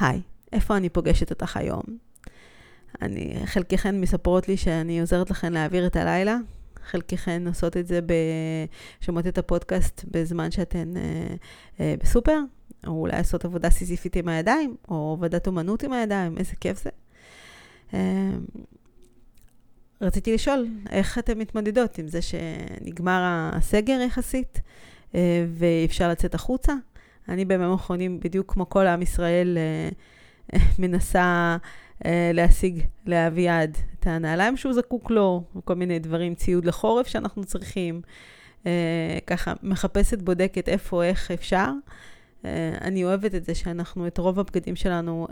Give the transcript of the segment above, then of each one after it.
היי, איפה אני פוגשת אותך היום? אני, חלקכן מספרות לי שאני עוזרת לכן להעביר את הלילה, חלקכן עושות את זה, ב... שומעות את הפודקאסט בזמן שאתן אה, אה, בסופר, או אולי לעשות עבודה סיזיפית עם הידיים, או עבודת אומנות עם הידיים, איזה כיף זה. אה, רציתי לשאול, איך אתן מתמודדות עם זה שנגמר הסגר יחסית, אה, ואפשר לצאת החוצה? אני בימים האחרונים, בדיוק כמו כל עם ישראל, אה, אה, מנסה אה, להשיג לאביעד את הנעליים שהוא זקוק לו, כל מיני דברים, ציוד לחורף שאנחנו צריכים. ככה, מחפשת, בודקת איפה, איך אפשר. אני אוהבת את זה שאנחנו את רוב הבגדים שלנו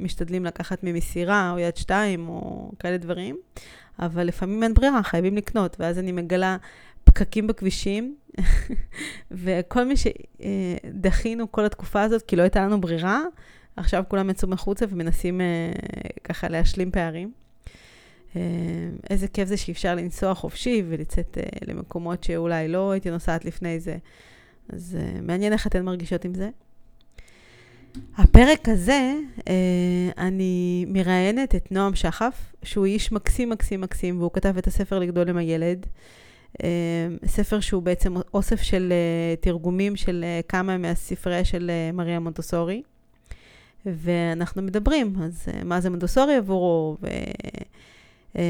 משתדלים לקחת ממסירה או יד שתיים או כאלה דברים, אבל לפעמים אין ברירה, חייבים לקנות, ואז אני מגלה פקקים בכבישים, וכל מי שדחינו כל התקופה הזאת, כי לא הייתה לנו ברירה, עכשיו כולם יצאו מחוצה ומנסים אה, ככה להשלים פערים. אה, איזה כיף זה שאפשר לנסוע חופשי ולצאת אה, למקומות שאולי לא הייתי נוסעת לפני זה. אז מעניין איך אתן מרגישות עם זה. הפרק הזה, אני מראיינת את נועם שחף, שהוא איש מקסים מקסים מקסים, והוא כתב את הספר לגדול עם הילד. ספר שהוא בעצם אוסף של תרגומים של כמה מהספרי של מריה מונטוסורי. ואנחנו מדברים, אז אה, מה זה מונטסורי עבורו, ואני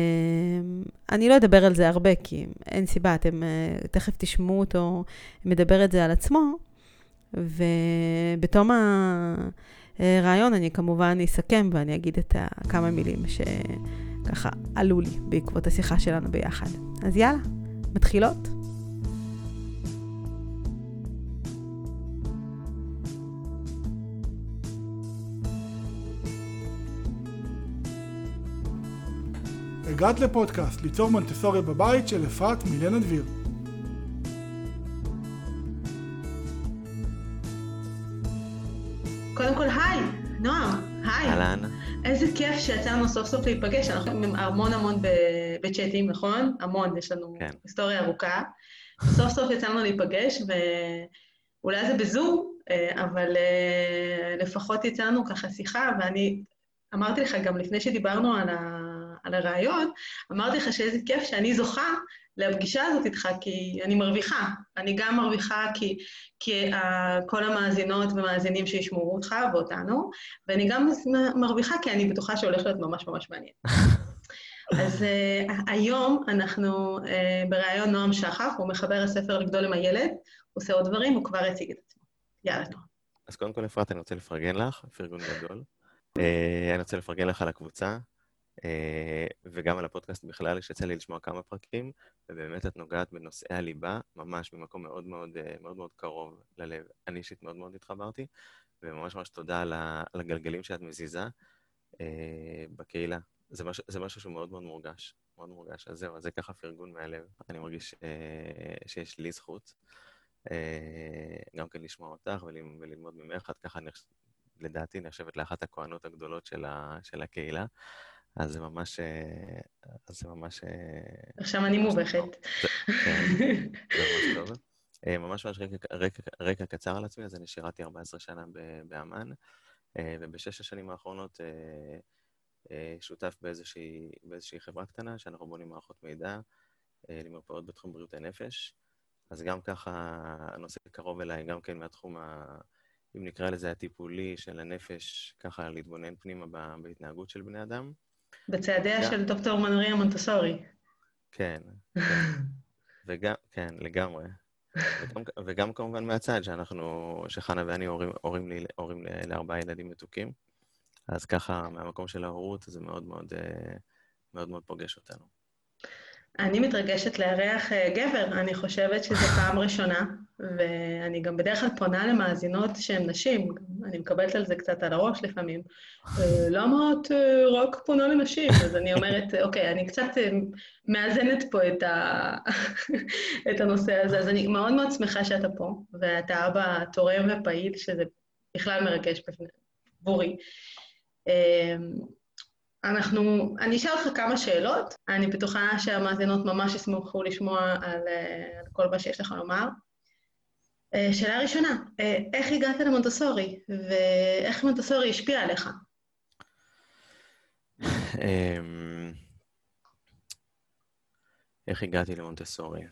אה, לא אדבר על זה הרבה, כי אין סיבה, אתם אה, תכף תשמעו אותו מדבר את זה על עצמו, ובתום הרעיון אני כמובן אסכם ואני אגיד את כמה מילים שככה עלו לי בעקבות השיחה שלנו ביחד. אז יאללה, מתחילות? הגעת לפודקאסט ליצור מונטסוריה בבית של אפרת מילנה דביר. כיף שיצא לנו סוף סוף להיפגש, אנחנו המון המון בצ'אטים, נכון? המון, יש לנו כן. היסטוריה ארוכה. סוף סוף יצא לנו להיפגש, ואולי זה בזום, אה, אבל אה, לפחות יצא לנו ככה שיחה, ואני אמרתי לך גם לפני שדיברנו על ה... על הרעיון, אמרתי לך שאיזה כיף שאני זוכה לפגישה הזאת איתך, כי אני מרוויחה. אני גם מרוויחה כי, כי uh, כל המאזינות ומאזינים שישמעו אותך ואותנו, ואני גם מרוויחה כי אני בטוחה שהולך להיות ממש ממש מעניין. אז uh, היום אנחנו uh, בריאיון נועם שחף, הוא מחבר הספר לגדול עם הילד, הוא עושה עוד דברים, הוא כבר יציג את עצמו. יאללה, נועם. אז קודם כל, אפרת, אני רוצה לפרגן לך, פרגון גדול. אני רוצה לפרגן לך על הקבוצה, וגם על הפודקאסט בכלל, שיצא לי לשמוע כמה פרקים, ובאמת את נוגעת בנושאי הליבה, ממש ממקום מאוד מאוד, אה, מאוד, מאוד קרוב ללב. אני אישית מאוד מאוד התחברתי, וממש ממש תודה על, הגלגלים שאת מזיזה אה, בקהילה. זה משהו, זה משהו שהוא מאוד מאוד מורגש, מאוד מורגש. אז זהו, אז זה ככה פרגון מהלב. אני מרגיש שיש לי זכות גם כן לשמוע אותך וללמוד ממך. את ככה, לדעתי, נחשבת לאחת הכהנות הגדולות של, ה, של הקהילה. אז זה ממש... אה, אז זה ממש... אה, עכשיו אני מובכת. כן, זה ממש טוב. אה, ממש ממש רקע, רקע, רקע קצר על עצמי, אז אני שירתי 14 שנה באמ"ן, ובשש השנים האחרונות שותף באיזושהי, באיזושהי חברה קטנה, שאנחנו בונים מערכות מידע למרפאות בתחום בריאות הנפש. אז גם ככה הנושא קרוב אליי, גם כן מהתחום, ה, אם נקרא לזה הטיפולי של הנפש, ככה להתבונן פנימה בהתנהגות של בני אדם. בצעדיה של דוקטור מנוריה מונטסורי. כן. וגם, כן, לגמרי. וגם, וגם כמובן מהצד, שאנחנו, שחנה ואני הורים, הורים, לי, הורים לארבעה ילדים מתוקים, אז ככה, מהמקום של ההורות, זה מאוד מאוד, אה, מאוד מאוד פוגש אותנו. אני מתרגשת לארח אה, גבר, אני חושבת שזו פעם ראשונה, ואני גם בדרך כלל פונה למאזינות שהן נשים, אני מקבלת על זה קצת על הראש לפעמים. אה, למה את אה, רק פונה לנשים? אז אני אומרת, אוקיי, אני קצת מאזנת פה את, ה... את הנושא הזה, אז אני מאוד מאוד שמחה שאתה פה, ואתה אבא תורם ופעיל, שזה בכלל מרגש עבורי. אנחנו, אני אשאל אותך כמה שאלות, אני בטוחה שהמאזינות ממש ישמחו לשמוע על, על כל מה שיש לך לומר. אה, שאלה ראשונה, אה, איך הגעת למונטסורי, ואיך מונטסורי השפיע עליך? אמ, איך הגעתי למונטסורי?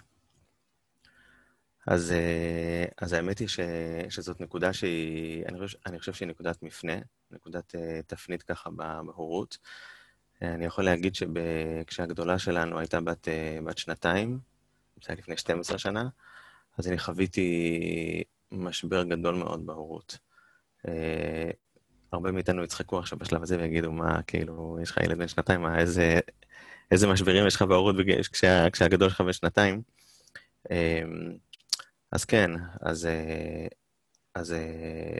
אז, אה, אז האמת היא ש, שזאת נקודה שהיא, אני חושב, אני חושב שהיא נקודת מפנה, נקודת תפנית ככה בהורות. אני יכול להגיד שכשהגדולה שלנו הייתה בת, בת שנתיים, זה היה לפני 12 שנה, אז אני חוויתי משבר גדול מאוד בהורות. אה, הרבה מאיתנו יצחקו עכשיו בשלב הזה ויגידו, מה, כאילו, יש לך ילד בן שנתיים, מה, איזה, איזה משברים יש לך בהורות כשה, כשהגדול שלך בן שנתיים? אה, אז כן, אז, אה, אז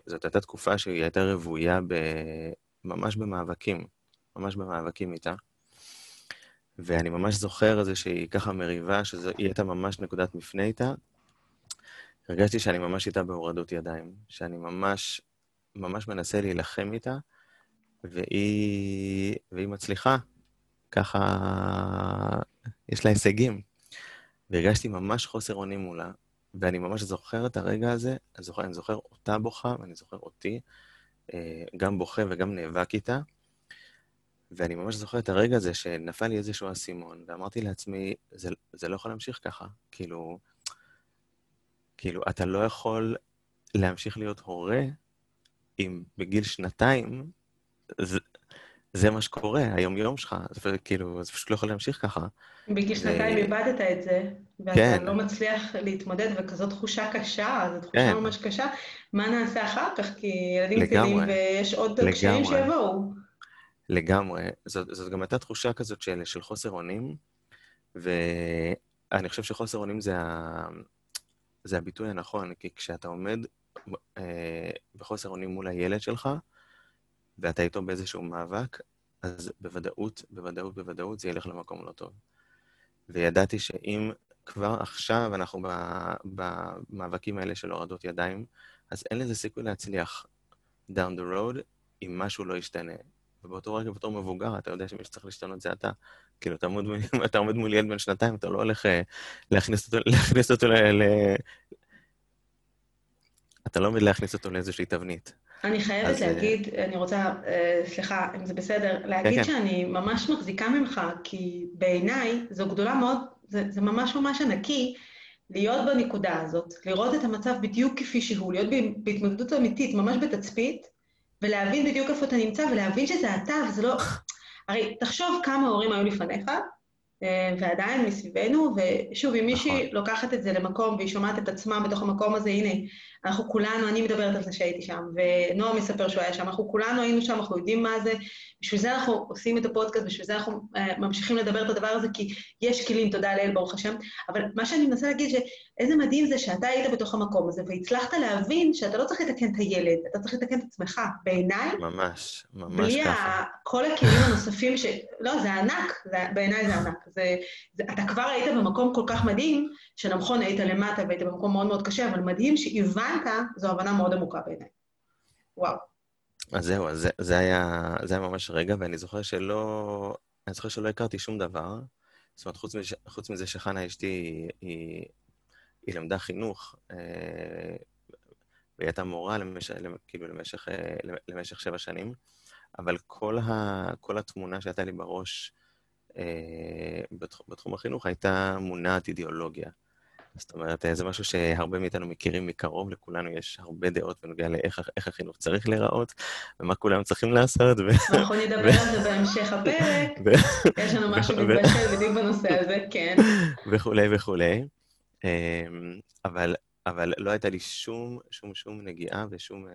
זאת הייתה תקופה שהיא הייתה רוויה ב, ממש במאבקים, ממש במאבקים איתה. ואני ממש זוכר איזושהי ככה מריבה, שהיא הייתה ממש נקודת מפנה איתה, הרגשתי שאני ממש איתה בהורדות ידיים, שאני ממש, ממש מנסה להילחם איתה, והיא, והיא מצליחה. ככה, יש לה הישגים. והרגשתי ממש חוסר אונים מולה, ואני ממש זוכר את הרגע הזה, אני זוכר, אני זוכר אותה בוכה, ואני זוכר אותי, אה, גם בוכה וגם נאבק איתה. ואני ממש זוכר את הרגע הזה שנפל לי איזשהו אסימון, ואמרתי לעצמי, זה, זה לא יכול להמשיך ככה. כאילו, כאילו, אתה לא יכול להמשיך להיות הורה אם בגיל שנתיים זה, זה מה שקורה, היום-יום שלך, זה כאילו, זה פשוט לא יכול להמשיך ככה. בגיל שנתיים איבדת את זה, ואתה כן. לא מצליח להתמודד, וכזאת תחושה קשה, זו תחושה כן. ממש קשה, מה נעשה אחר כך? כי ילדים גדלים ויש עוד קשיים שיבואו. לגמרי. זאת, זאת גם הייתה תחושה כזאת של, של חוסר אונים, ואני חושב שחוסר אונים זה, ה, זה הביטוי הנכון, כי כשאתה עומד אה, בחוסר אונים מול הילד שלך, ואתה איתו באיזשהו מאבק, אז בוודאות, בוודאות, בוודאות זה ילך למקום לא טוב. וידעתי שאם כבר עכשיו אנחנו במאבקים האלה של הורדות ידיים, אז אין לזה סיכוי להצליח down the road אם משהו לא ישתנה. ובאותו רגע, בתור מבוגר, אתה יודע שמי שצריך להשתנות זה אתה. כאילו, אתה עומד, אתה עומד מול ילד בן שנתיים, אתה לא הולך אה, להכניס אותו, להכניס אותו ל... ל... אתה לא עומד להכניס אותו לאיזושהי תבנית. אני חייבת אז, אה, להגיד, אני רוצה, אה, סליחה, אם זה בסדר, להגיד כן, כן. שאני ממש מחזיקה ממך, כי בעיניי זו גדולה מאוד, זה, זה ממש ממש ענקי להיות בנקודה הזאת, לראות את המצב בדיוק כפי שהוא, להיות בהתמקדות אמיתית, ממש בתצפית, ולהבין בדיוק איפה אתה נמצא, ולהבין שזה אתה, וזה לא... הרי תחשוב כמה הורים היו לפניך, אה, ועדיין מסביבנו, ושוב, אם מישהי נכון. לוקחת את זה למקום והיא שומעת את עצמה בתוך המקום הזה, הנה, אנחנו כולנו, אני מדברת על זה שהייתי שם, ונועם מספר שהוא היה שם, אנחנו כולנו היינו שם, אנחנו יודעים מה זה, בשביל זה אנחנו עושים את הפודקאסט, בשביל זה אנחנו uh, ממשיכים לדבר את הדבר הזה, כי יש כלים, תודה לאל, ברוך השם, אבל מה שאני מנסה להגיד, שאיזה מדהים זה שאתה היית בתוך המקום הזה, והצלחת להבין שאתה לא צריך לתקן את הילד, אתה צריך לתקן את עצמך. בעיניי... ממש, ממש בלי ככה. בלי כל הכלים הנוספים ש... לא, זה ענק. בעיניי זה ענק. זה... זה... אתה כבר היית במקום כל כך מדהים, שנכון, היית למטה והיית במקום מאוד מאוד קשה, אבל מדהים שהבנת, זו הבנה מאוד עמוקה בעיניי. וואו. אז זהו, אז זה, זה, היה, זה היה ממש רגע, ואני זוכר שלא... אני זוכר שלא הכרתי שום דבר. זאת אומרת, חוץ מזה, חוץ מזה שחנה אשתי היא, היא, היא למדה חינוך, אה, והיא הייתה מורה למש, כאילו למשך, אה, למשך שבע שנים, אבל כל, ה, כל התמונה שהייתה לי בראש אה, בתחום, בתחום החינוך הייתה מונעת אידיאולוגיה. זאת אומרת, זה משהו שהרבה מאיתנו מכירים מקרוב, לכולנו יש הרבה דעות בנוגע לאיך החינוך צריך להיראות, ומה כולם צריכים לעשות. אנחנו נדבר על זה בהמשך הפרק, יש לנו משהו מתבשל בדיוק בנושא הזה, כן. וכולי וכולי. אמ, אבל, אבל לא הייתה לי שום, שום, שום נגיעה ושום,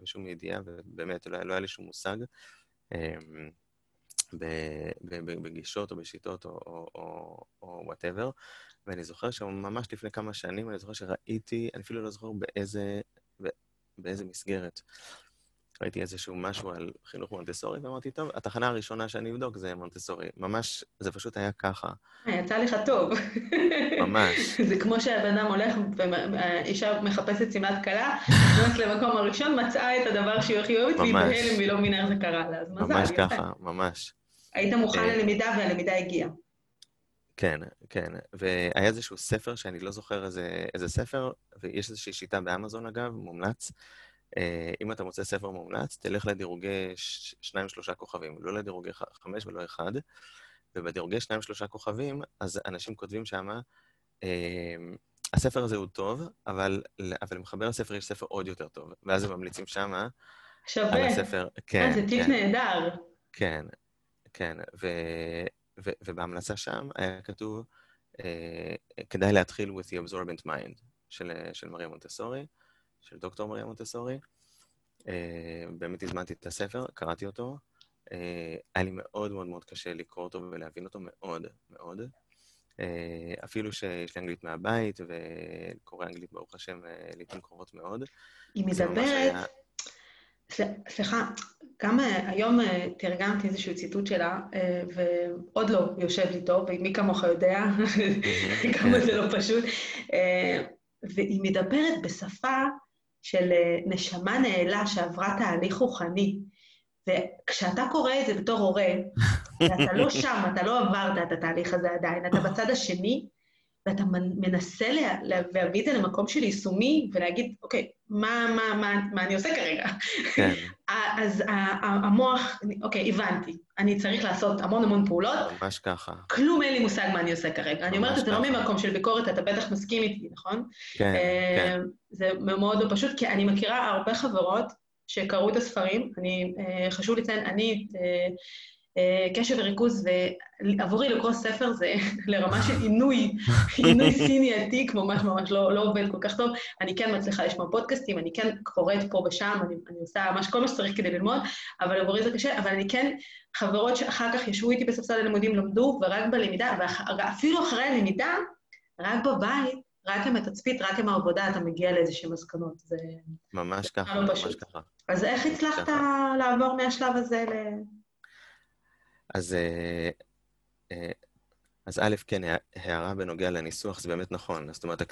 ושום ידיעה, ובאמת, לא, לא היה לי שום מושג. אמ, בגישות או בשיטות או וואטאבר. ואני זוכר שממש לפני כמה שנים, אני זוכר שראיתי, אני אפילו לא זוכר באיזה, באיזה מסגרת. ראיתי איזשהו משהו על חינוך מונטסורי, ואמרתי, טוב, התחנה הראשונה שאני אבדוק זה מונטסורי. ממש, זה פשוט היה ככה. יצא לך טוב. ממש. זה כמו שהבן אדם הולך, ואישה מחפשת שמלת כלה, נכנסת למקום הראשון, מצאה את הדבר שהיא הכי אוהבת, והיא בהלם והיא לא מבינה איך זה קרה לה. אז מזל, ממש ככה, ממש. היית מוכן אה, ללמידה והלמידה הגיעה. כן, כן. והיה איזשהו ספר, שאני לא זוכר איזה, איזה ספר, ויש איזושהי שיטה באמזון, אגב, מומלץ. אה, אם אתה מוצא ספר מומלץ, תלך לדירוגי שניים-שלושה כוכבים, לא לדירוגי חמש ולא אחד. ובדירוגי שניים-שלושה כוכבים, אז אנשים כותבים שמה, אה, הספר הזה הוא טוב, אבל, אבל למחבר לספר יש ספר עוד יותר טוב. ואז הם ממליצים שמה, שווה. על הספר, כן. אה, זה טיפ כן. נהדר. כן, כן. ו, ו, ובהמלצה שם היה כתוב, אה, כדאי להתחיל with the absorbent mind של, של מריה מונטסורי, של דוקטור מריה מונטסורי. אה, באמת הזמנתי את הספר, קראתי אותו. אה, היה לי מאוד מאוד מאוד קשה לקרוא אותו ולהבין אותו מאוד מאוד. אה, אפילו שיש לי אנגלית מהבית, וקורא אנגלית, ברוך השם, אה, לעיתים קרובות מאוד. היא מדברת... היה... סליחה, גם היום תרגמתי איזשהו ציטוט שלה, ועוד לא יושב לי טוב, ומי כמוך יודע כמה זה לא פשוט, והיא מדברת בשפה של נשמה נעלה שעברה תהליך רוחני. וכשאתה קורא את זה בתור הורה, ואתה לא שם, אתה לא עברת את התהליך הזה עדיין, אתה בצד השני, ואתה מנסה להביא את זה למקום של יישומי, ולהגיד, אוקיי, מה, מה, מה, מה אני עושה כרגע? כן. אז המוח, אוקיי, הבנתי, אני צריך לעשות המון המון פעולות. ממש ככה. כלום אין לי מושג מה אני עושה כרגע. אני אומרת את זה לא ממקום של ביקורת, אתה בטח מסכים איתי, נכון? כן, אה, כן. זה מאוד לא פשוט, כי אני מכירה הרבה חברות שקראו את הספרים. אני, אה, חשוב לציין, אני אה, אה, קשב וריכוז, ועבורי לקרוא ספר זה לרמה של עינוי, עינוי סיני עתיק, ממש ממש לא, לא עובד כל כך טוב. אני כן מצליחה לשמוע פודקאסטים, אני כן קוראת פה ושם, אני, אני עושה ממש כל מה שצריך כדי ללמוד, אבל עבורי זה קשה, אבל אני כן, חברות שאחר כך ישבו איתי בספסל הלימודים, למדו, ורק בלמידה, ואפילו אחרי הלמידה, רק בבית, רק עם התצפית, רק עם העבודה, אתה מגיע לאיזשהם מסקנות. זה... ממש ככה, לא ממש ככה. אז איך הצלחת לעבור מהשלב הזה ל... אז, אה, אה, אז א', כן, הערה בנוגע לניסוח, זה באמת נכון. זאת אומרת,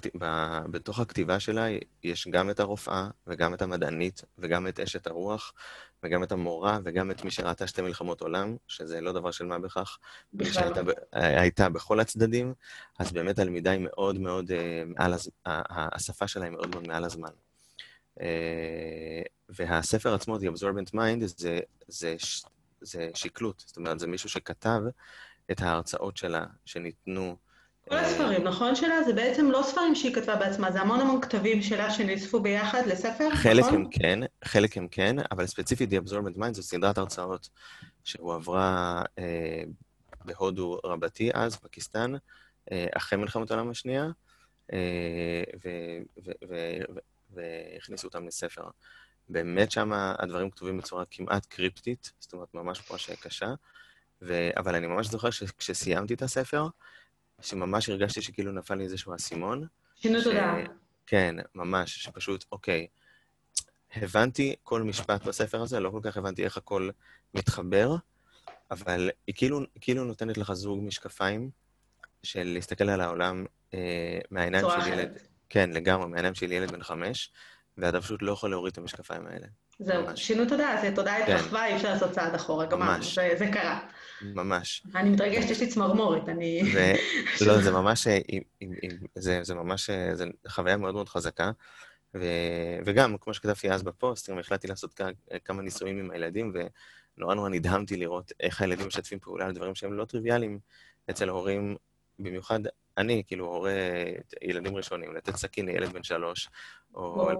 בתוך הכתיבה שלה יש גם את הרופאה, וגם את המדענית, וגם את אשת הרוח, וגם את המורה, וגם את מי שראתה שתי מלחמות עולם, שזה לא דבר של מה בכך. בכלל. לא. שהייתה בכל הצדדים, אז באמת הלמידה היא מאוד מאוד אה, מעל, השפה שלה היא מאוד מאוד מעל הזמן. אה, והספר עצמו, The Absorbent Mind, זה, זה, זה שקלות. זאת אומרת, זה מישהו שכתב את ההרצאות שלה, שניתנו... כל הספרים, נכון שלה? זה בעצם לא ספרים שהיא כתבה בעצמה, זה המון המון כתבים שלה שנאספו ביחד לספר, נכון? חלק הם כן, חלק הם כן, אבל ספציפית The Absorbent Mind זו סדרת הרצאות שהועברה אה, בהודו רבתי אז, פקיסטן, אה, אחרי מלחמת העולם השנייה, אה, והכניסו אותם לספר. באמת שם הדברים כתובים בצורה כמעט קריפטית, זאת אומרת, ממש פרשה קשה. ו... אבל אני ממש זוכר שכשסיימתי את הספר, שממש הרגשתי שכאילו נפל לי איזשהו אסימון. שינו ש... תודה. כן, ממש, שפשוט, אוקיי, הבנתי כל משפט בספר הזה, לא כל כך הבנתי איך הכל מתחבר, אבל היא כאילו, כאילו נותנת לך זוג משקפיים של להסתכל על העולם אה, מהעיניים של ילד. כן, לגמרי, מהעיניים של ילד בן חמש, ואתה פשוט לא יכול להוריד את המשקפיים האלה. זהו, שינו תודעה, זה תודעה התרחבה, אי אפשר לעשות צעד אחורה, גמרנו, זה קרה. ממש. אני מתרגשת, יש לי צמרמורת, אני... לא, זה ממש, זה ממש, זה חוויה מאוד מאוד חזקה. ו... וגם, כמו שכתבתי אז בפוסט, גם החלטתי לעשות כמה ניסויים עם הילדים, ונורא נורא נדהמתי לראות איך הילדים משתפים פעולה על דברים שהם לא טריוויאליים אצל ההורים, במיוחד אני, כאילו, הורה ילדים ראשונים, לתת סכין לילד בן שלוש, או,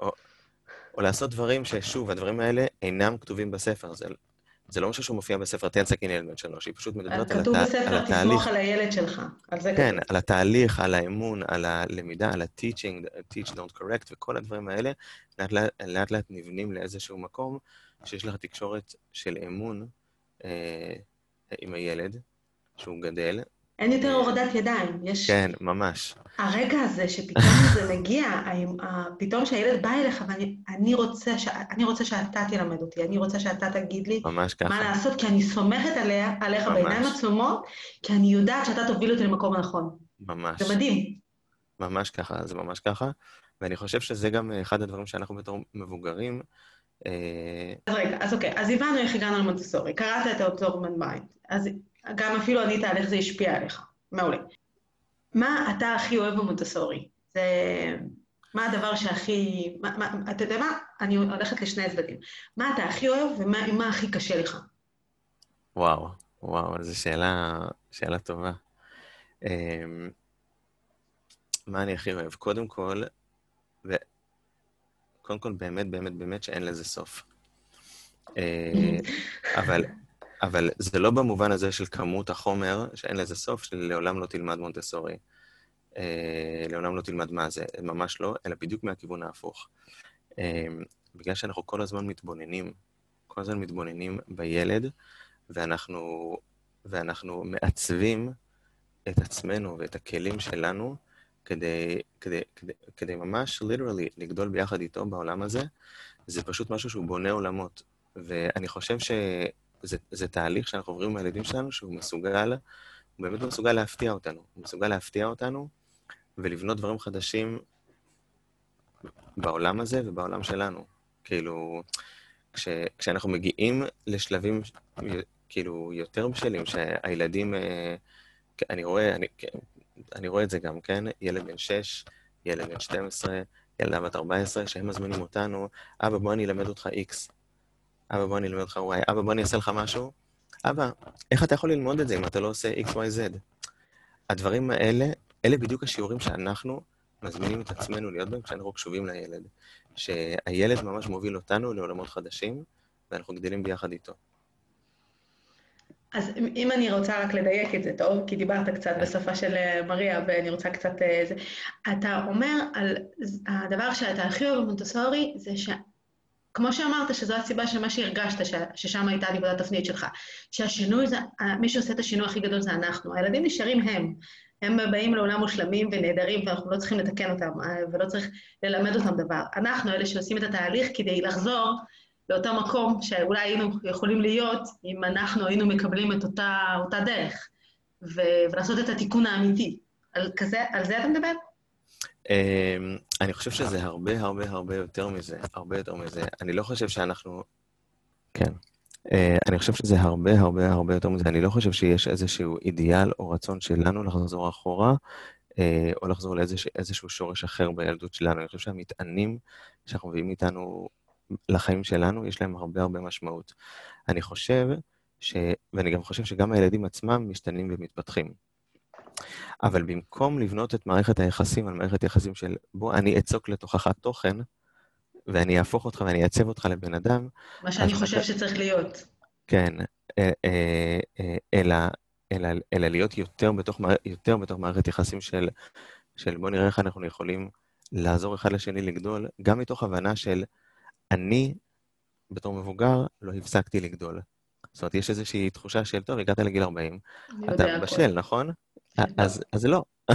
או, או לעשות דברים ששוב, הדברים האלה אינם כתובים בספר. זה, זה לא משהו שמופיע בספר, תן סכין לילד בן שלוש, היא פשוט מדברת על, הת... על התהליך. כתוב בספר, תסמוך על הילד שלך, על זה כן, כתוב. על התהליך, על האמון, על הלמידה, על ה-teaching, teach don't correct וכל הדברים האלה, לאט לאט, לאט, לאט נבנים לאיזשהו מקום שיש לך תקשורת של אמון אה, עם הילד, שהוא גדל, אין יותר הורדת ידיים. יש... כן, ממש. הרגע הזה שפתאום זה מגיע, פתאום שהילד בא אליך ואני רוצה, ש... רוצה שאתה תלמד אותי, אני רוצה שאתה תגיד לי ממש ככה. מה לעשות, כי אני סומכת עליה, עליך ממש. בעיניים עצומות, כי אני יודעת שאתה תוביל אותי למקום הנכון. ממש. זה מדהים. ממש ככה, זה ממש ככה. ואני חושב שזה גם אחד הדברים שאנחנו בתור מבוגרים, אה, אז רגע, אז אוקיי, אז הבנו איך הגענו למונטסורי, קראת את ה Absorbent Mind, אז גם אפילו ענית על איך זה השפיע עליך. מעולה. מה אתה הכי אוהב במונטסורי? זה... מה הדבר שהכי... אתה יודע מה? אני הולכת לשני הצדדים. מה אתה הכי אוהב ומה הכי קשה לך? וואו, וואו, זו שאלה, שאלה טובה. אמ, מה אני הכי אוהב? קודם כל, ו... קודם כל, באמת, באמת, באמת שאין לזה סוף. אה, אבל, אבל זה לא במובן הזה של כמות החומר, שאין לזה סוף, שלעולם לא תלמד מונטסורי. אה, לעולם לא תלמד מה זה, ממש לא, אלא בדיוק מהכיוון ההפוך. אה, בגלל שאנחנו כל הזמן מתבוננים, כל הזמן מתבוננים בילד, ואנחנו, ואנחנו מעצבים את עצמנו ואת הכלים שלנו כדי, כדי, כדי, כדי ממש, literally, לגדול ביחד איתו בעולם הזה, זה פשוט משהו שהוא בונה עולמות. ואני חושב שזה תהליך שאנחנו עוברים עם הילדים שלנו, שהוא מסוגל, הוא באמת מסוגל להפתיע אותנו. הוא מסוגל להפתיע אותנו ולבנות דברים חדשים בעולם הזה ובעולם שלנו. כאילו, כש, כשאנחנו מגיעים לשלבים כאילו יותר בשלים, שהילדים, אה, אני רואה, אני, אני רואה את זה גם, כן? ילד בן 6, ילד בן 12, ילדה בת 14, שהם מזמינים אותנו, אבא, בוא אני אלמד אותך X. אבא, בוא אני אלמד אותך Y. אבא, בוא אני אעשה לך משהו. אבא, איך אתה יכול ללמוד את זה אם אתה לא עושה X, Y, Z? הדברים האלה, אלה בדיוק השיעורים שאנחנו מזמינים את עצמנו להיות בהם כשאנחנו קשובים לילד. שהילד ממש מוביל אותנו לעולמות חדשים, ואנחנו גדלים ביחד איתו. אז אם אני רוצה רק לדייק את זה, טוב? כי דיברת קצת בשפה של אה, מריה, ואני רוצה קצת... אה. אתה אומר על הדבר שאתה הכי אוהב במונטסורי, זה ש... כמו שאמרת, שזו הסיבה של מה שהרגשת. ששם הייתה נקודת התפנית שלך. שהשינוי זה, מי שעושה את השינוי הכי גדול זה אנחנו. הילדים נשארים הם. הם באים לעולם מושלמים ונהדרים, ואנחנו לא צריכים לתקן אותם, אה, ולא צריך ללמד אותם דבר. אנחנו אלה שעושים את התהליך כדי לחזור לאותו מקום שאולי היינו יכולים להיות אם אנחנו היינו מקבלים את אותה, אותה דרך, ו- ולעשות את התיקון האמיתי. על, כזה, על זה אתה מדבר? אמ, אני חושב שזה הרבה הרבה הרבה יותר מזה, הרבה יותר מזה. אני לא חושב שאנחנו... כן. אה, אני חושב שזה הרבה הרבה הרבה יותר מזה. אני לא חושב שיש איזשהו אידיאל או רצון שלנו לחזור אחורה, אה, או לחזור לאיזשהו שורש אחר בילדות שלנו. אני חושב שהמטענים שאנחנו מביאים איתנו לחיים שלנו, יש להם הרבה הרבה משמעות. אני חושב ש... ואני גם חושב שגם הילדים עצמם משתנים ומתפתחים. אבל במקום לבנות את מערכת היחסים על מערכת יחסים של בוא, אני אצוק לתוכך תוכן, ואני אהפוך אותך ואני אעצב אותך לבן אדם. מה שאני חושב אתה... שצריך להיות. כן, אה, אה, אה, אלא, אלא, אלא להיות יותר בתוך, יותר בתוך מערכת יחסים של, של בוא נראה איך אנחנו יכולים לעזור אחד לשני לגדול, גם מתוך הבנה של אני, בתור מבוגר, לא הפסקתי לגדול. זאת אומרת, יש איזושהי תחושה של, טוב, הגעת לגיל 40, אתה בשל, נכון? אז, אז לא.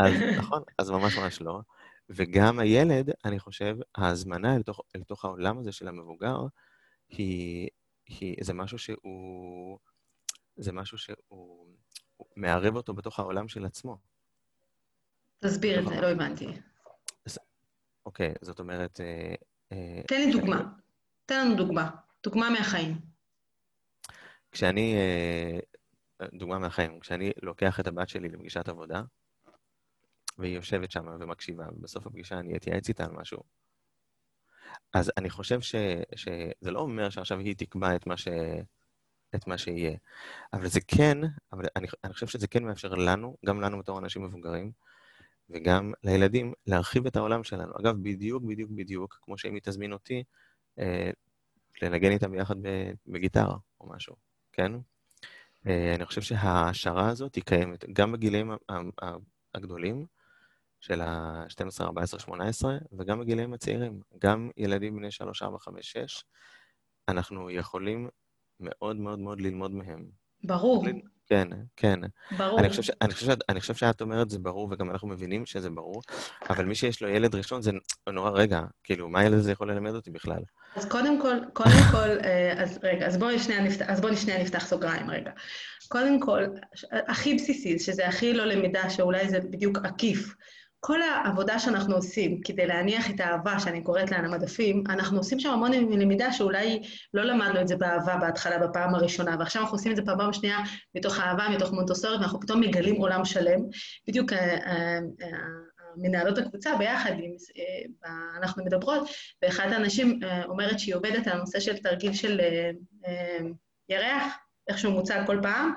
אז נכון, אז ממש ממש לא. וגם הילד, אני חושב, ההזמנה אל תוך, אל תוך העולם הזה של המבוגר, היא, היא, זה משהו שהוא, זה משהו שהוא מערב אותו בתוך העולם של עצמו. תסביר את זה, לא הבנתי. אוקיי, זאת אומרת, אה, אה, תן לי דוגמה. תן לנו דוגמה. דוגמה מהחיים. כשאני, אה, דוגמה מהחיים, כשאני לוקח את הבת שלי לפגישת עבודה, והיא יושבת שם ומקשיבה, ובסוף הפגישה אני אתייעץ איתה על משהו, אז אני חושב ש, שזה לא אומר שעכשיו היא תקבע את מה, ש, את מה שיהיה, אבל זה כן, אבל אני, אני חושב שזה כן מאפשר לנו, גם לנו בתור אנשים מבוגרים, וגם לילדים להרחיב את העולם שלנו. אגב, בדיוק, בדיוק, בדיוק, כמו שאם היא תזמין אותי, אה, לנגן איתה ביחד בגיטרה או משהו, כן? אה, אני חושב שההעשרה הזאת היא קיימת גם בגילאים הגדולים, של ה-12, 14, 18, וגם בגילאים הצעירים. גם ילדים בני 3, 4, 5, 6, אנחנו יכולים מאוד מאוד מאוד ללמוד מהם. ברור. כן, כן. ברור. אני חושב, ש, אני, חושב, אני חושב שאת אומרת זה ברור, וגם אנחנו מבינים שזה ברור, אבל מי שיש לו ילד ראשון זה נורא, רגע, כאילו, מה הילד הזה יכול ללמד אותי בכלל? אז קודם כל, קודם כל, אה, אז רגע, אז בואי שנייה נפתח, אז בואי שנייה נפתח סוגריים רגע. קודם כל, הכי בסיסי, שזה הכי לא למידה, שאולי זה בדיוק עקיף, כל העבודה שאנחנו עושים כדי להניח את האהבה, שאני קוראת לה על המדפים, אנחנו עושים שם המון למידה שאולי לא למדנו את זה באהבה בהתחלה, בפעם הראשונה, ועכשיו אנחנו עושים את זה פעם שנייה מתוך אהבה, מתוך מונטוסורית, ואנחנו פתאום מגלים עולם שלם. בדיוק מנהלות הקבוצה ביחד, עם, אנחנו מדברות, ואחת האנשים אומרת שהיא עובדת על הנושא של תרגיל של ירח, איך שהוא מוצג כל פעם,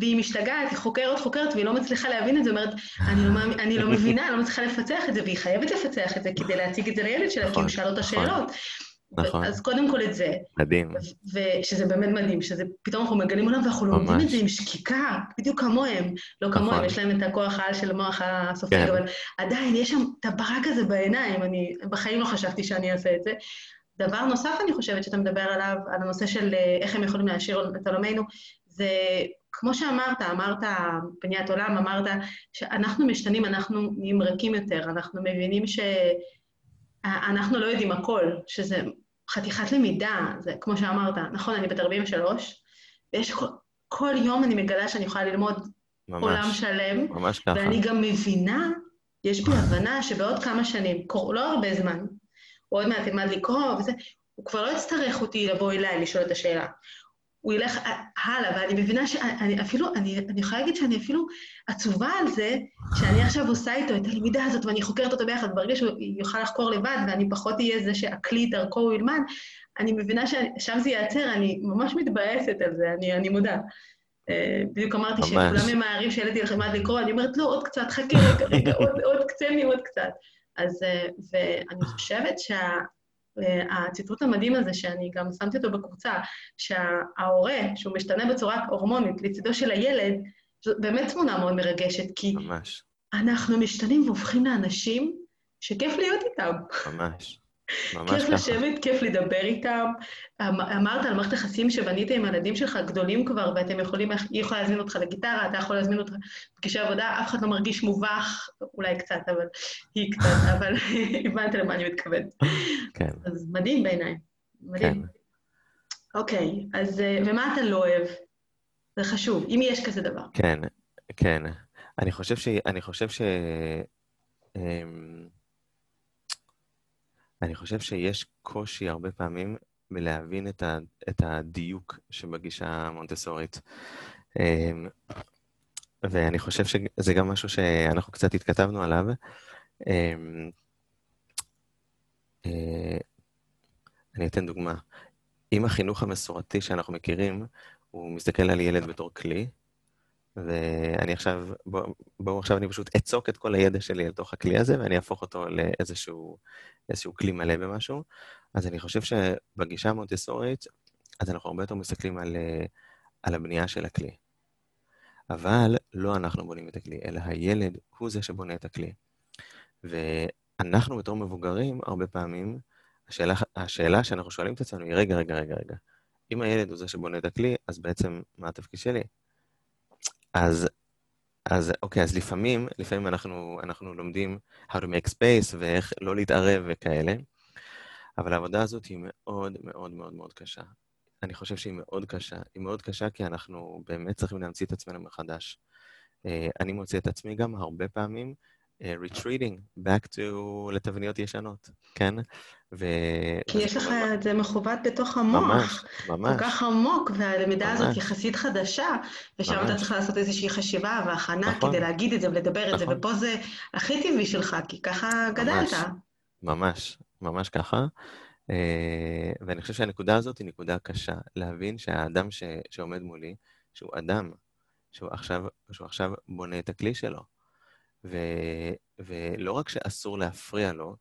והיא משתגעת, היא חוקרת, חוקרת, והיא לא מצליחה להבין את זה, אומרת, אני לא, אני לא מבינה, אני לא מצליחה לפצח את זה, והיא חייבת לפצח את זה כדי להציג את זה לילד שלה, כי הוא נכון, שאל אותה נכון. שאלות. נכון. אז קודם כל את זה. מדהים. ושזה באמת מדהים, שזה פתאום אנחנו מגלים עולם ואנחנו לומדים את זה עם שקיקה, בדיוק כמוהם. לא כמוהם, נכון. יש להם את הכוח העל של המוח הסופי, כן. אבל עדיין יש שם את הברק הזה בעיניים, אני בחיים לא חשבתי שאני אעשה את זה. דבר נוסף, אני חושבת שאתה מדבר עליו, על הנושא של אה, איך הם יכולים להשאיר את עולמנו, זה כמו שאמרת, אמרת בניית עולם, אמרת שאנחנו משתנים, אנחנו נהיים רכים יותר, אנחנו מבינים שאנחנו לא יודעים הכל, שזה חתיכת למידה, זה כמו שאמרת, נכון, אני בת 43, ויש כל, כל יום אני מגלה שאני יכולה ללמוד ממש, עולם שלם, ממש ככה. ואני גם מבינה, יש בי הבנה שבעוד כמה שנים, לא הרבה זמן, הוא עוד מעט ילמד לקרוא וזה, הוא כבר לא יצטרך אותי לבוא אליי לשאול את השאלה. הוא ילך הלאה, ואני מבינה שאני אפילו, אני, אני יכולה להגיד שאני אפילו עצובה על זה, שאני עכשיו עושה איתו את הלמידה הזאת, ואני חוקרת אותו ביחד, ברגע שהוא יוכל לחקור לבד, ואני פחות אהיה זה שהכלי דרכו הוא ילמד, אני מבינה ששם זה ייעצר, אני ממש מתבאסת על זה, אני, אני מודה. אה, בדיוק אמרתי שכולם ממהרים שילד ילך ללמד לקרוא, אני אומרת, לא, עוד קצת, חכה רגע, רגע, עוד, עוד קצה לי עוד קצת. אז, אה, ואני חושבת שהציטוט המדהים הזה, שאני גם שמתי אותו בקבוצה, שההורה, שהוא משתנה בצורה הורמונית לצידו של הילד, זו באמת תמונה מאוד מרגשת, כי ממש. אנחנו משתנים והופכים לאנשים שכיף להיות איתם. ממש. ממש כיף ככה. לשבת, כיף לדבר איתם. אמ, אמרת על מערכת יחסים שבנית עם הילדים שלך גדולים כבר, ואתם יכולים, היא יכולה להזמין אותך לגיטרה, אתה יכול להזמין אותך לפגישי עבודה, אף אחד לא מרגיש מובך, אולי קצת, אבל היא קצת, אבל הבנת למה אני מתכוונת. כן. אז מדהים בעיניי, מדהים. כן. אוקיי, אז אה, ומה אתה לא אוהב? זה חשוב, אם יש כזה דבר. כן, כן. אני חושב ש... אני חושב ש... אני חושב שיש קושי הרבה פעמים בלהבין את, ה, את הדיוק שבגישה המונטסורית. אמ, ואני חושב שזה גם משהו שאנחנו קצת התכתבנו עליו. אמ, אה, אני אתן דוגמה. אם החינוך המסורתי שאנחנו מכירים, הוא מסתכל על ילד בתור כלי, ואני עכשיו, בואו בוא עכשיו אני פשוט אצוק את כל הידע שלי לתוך הכלי הזה, ואני אהפוך אותו לאיזשהו כלי מלא במשהו. אז אני חושב שבגישה המונטסורית, אז אנחנו הרבה יותר מסתכלים על, על הבנייה של הכלי. אבל לא אנחנו בונים את הכלי, אלא הילד הוא זה שבונה את הכלי. ואנחנו בתור מבוגרים, הרבה פעמים, השאלה, השאלה שאנחנו שואלים את עצמנו היא, רגע, רגע, רגע, רגע. אם הילד הוא זה שבונה את הכלי, אז בעצם מה התפקיד שלי? אז, אז אוקיי, אז לפעמים, לפעמים אנחנו, אנחנו לומדים how to make space ואיך לא להתערב וכאלה, אבל העבודה הזאת היא מאוד מאוד מאוד מאוד קשה. אני חושב שהיא מאוד קשה. היא מאוד קשה כי אנחנו באמת צריכים להמציא את עצמנו מחדש. אה, אני מוצא את עצמי גם הרבה פעמים retreating back to לתבניות ישנות, כן? ו... כי יש לך את זה מכוות בתוך המוח. ממש, ממש. כל כך עמוק, והלמידה ממש. הזאת יחסית חדשה, ושם ממש. אתה צריך לעשות איזושהי חשיבה והכנה נכון. כדי להגיד את זה ולדבר נכון. את זה, נכון. ופה זה הכי טבעי שלך, כי ככה גדלת. ממש, ממש ככה. אה, ואני חושב שהנקודה הזאת היא נקודה קשה, להבין שהאדם ש... שעומד מולי, שהוא אדם, שהוא עכשיו, שהוא עכשיו בונה את הכלי שלו. ו, ולא רק שאסור להפריע לו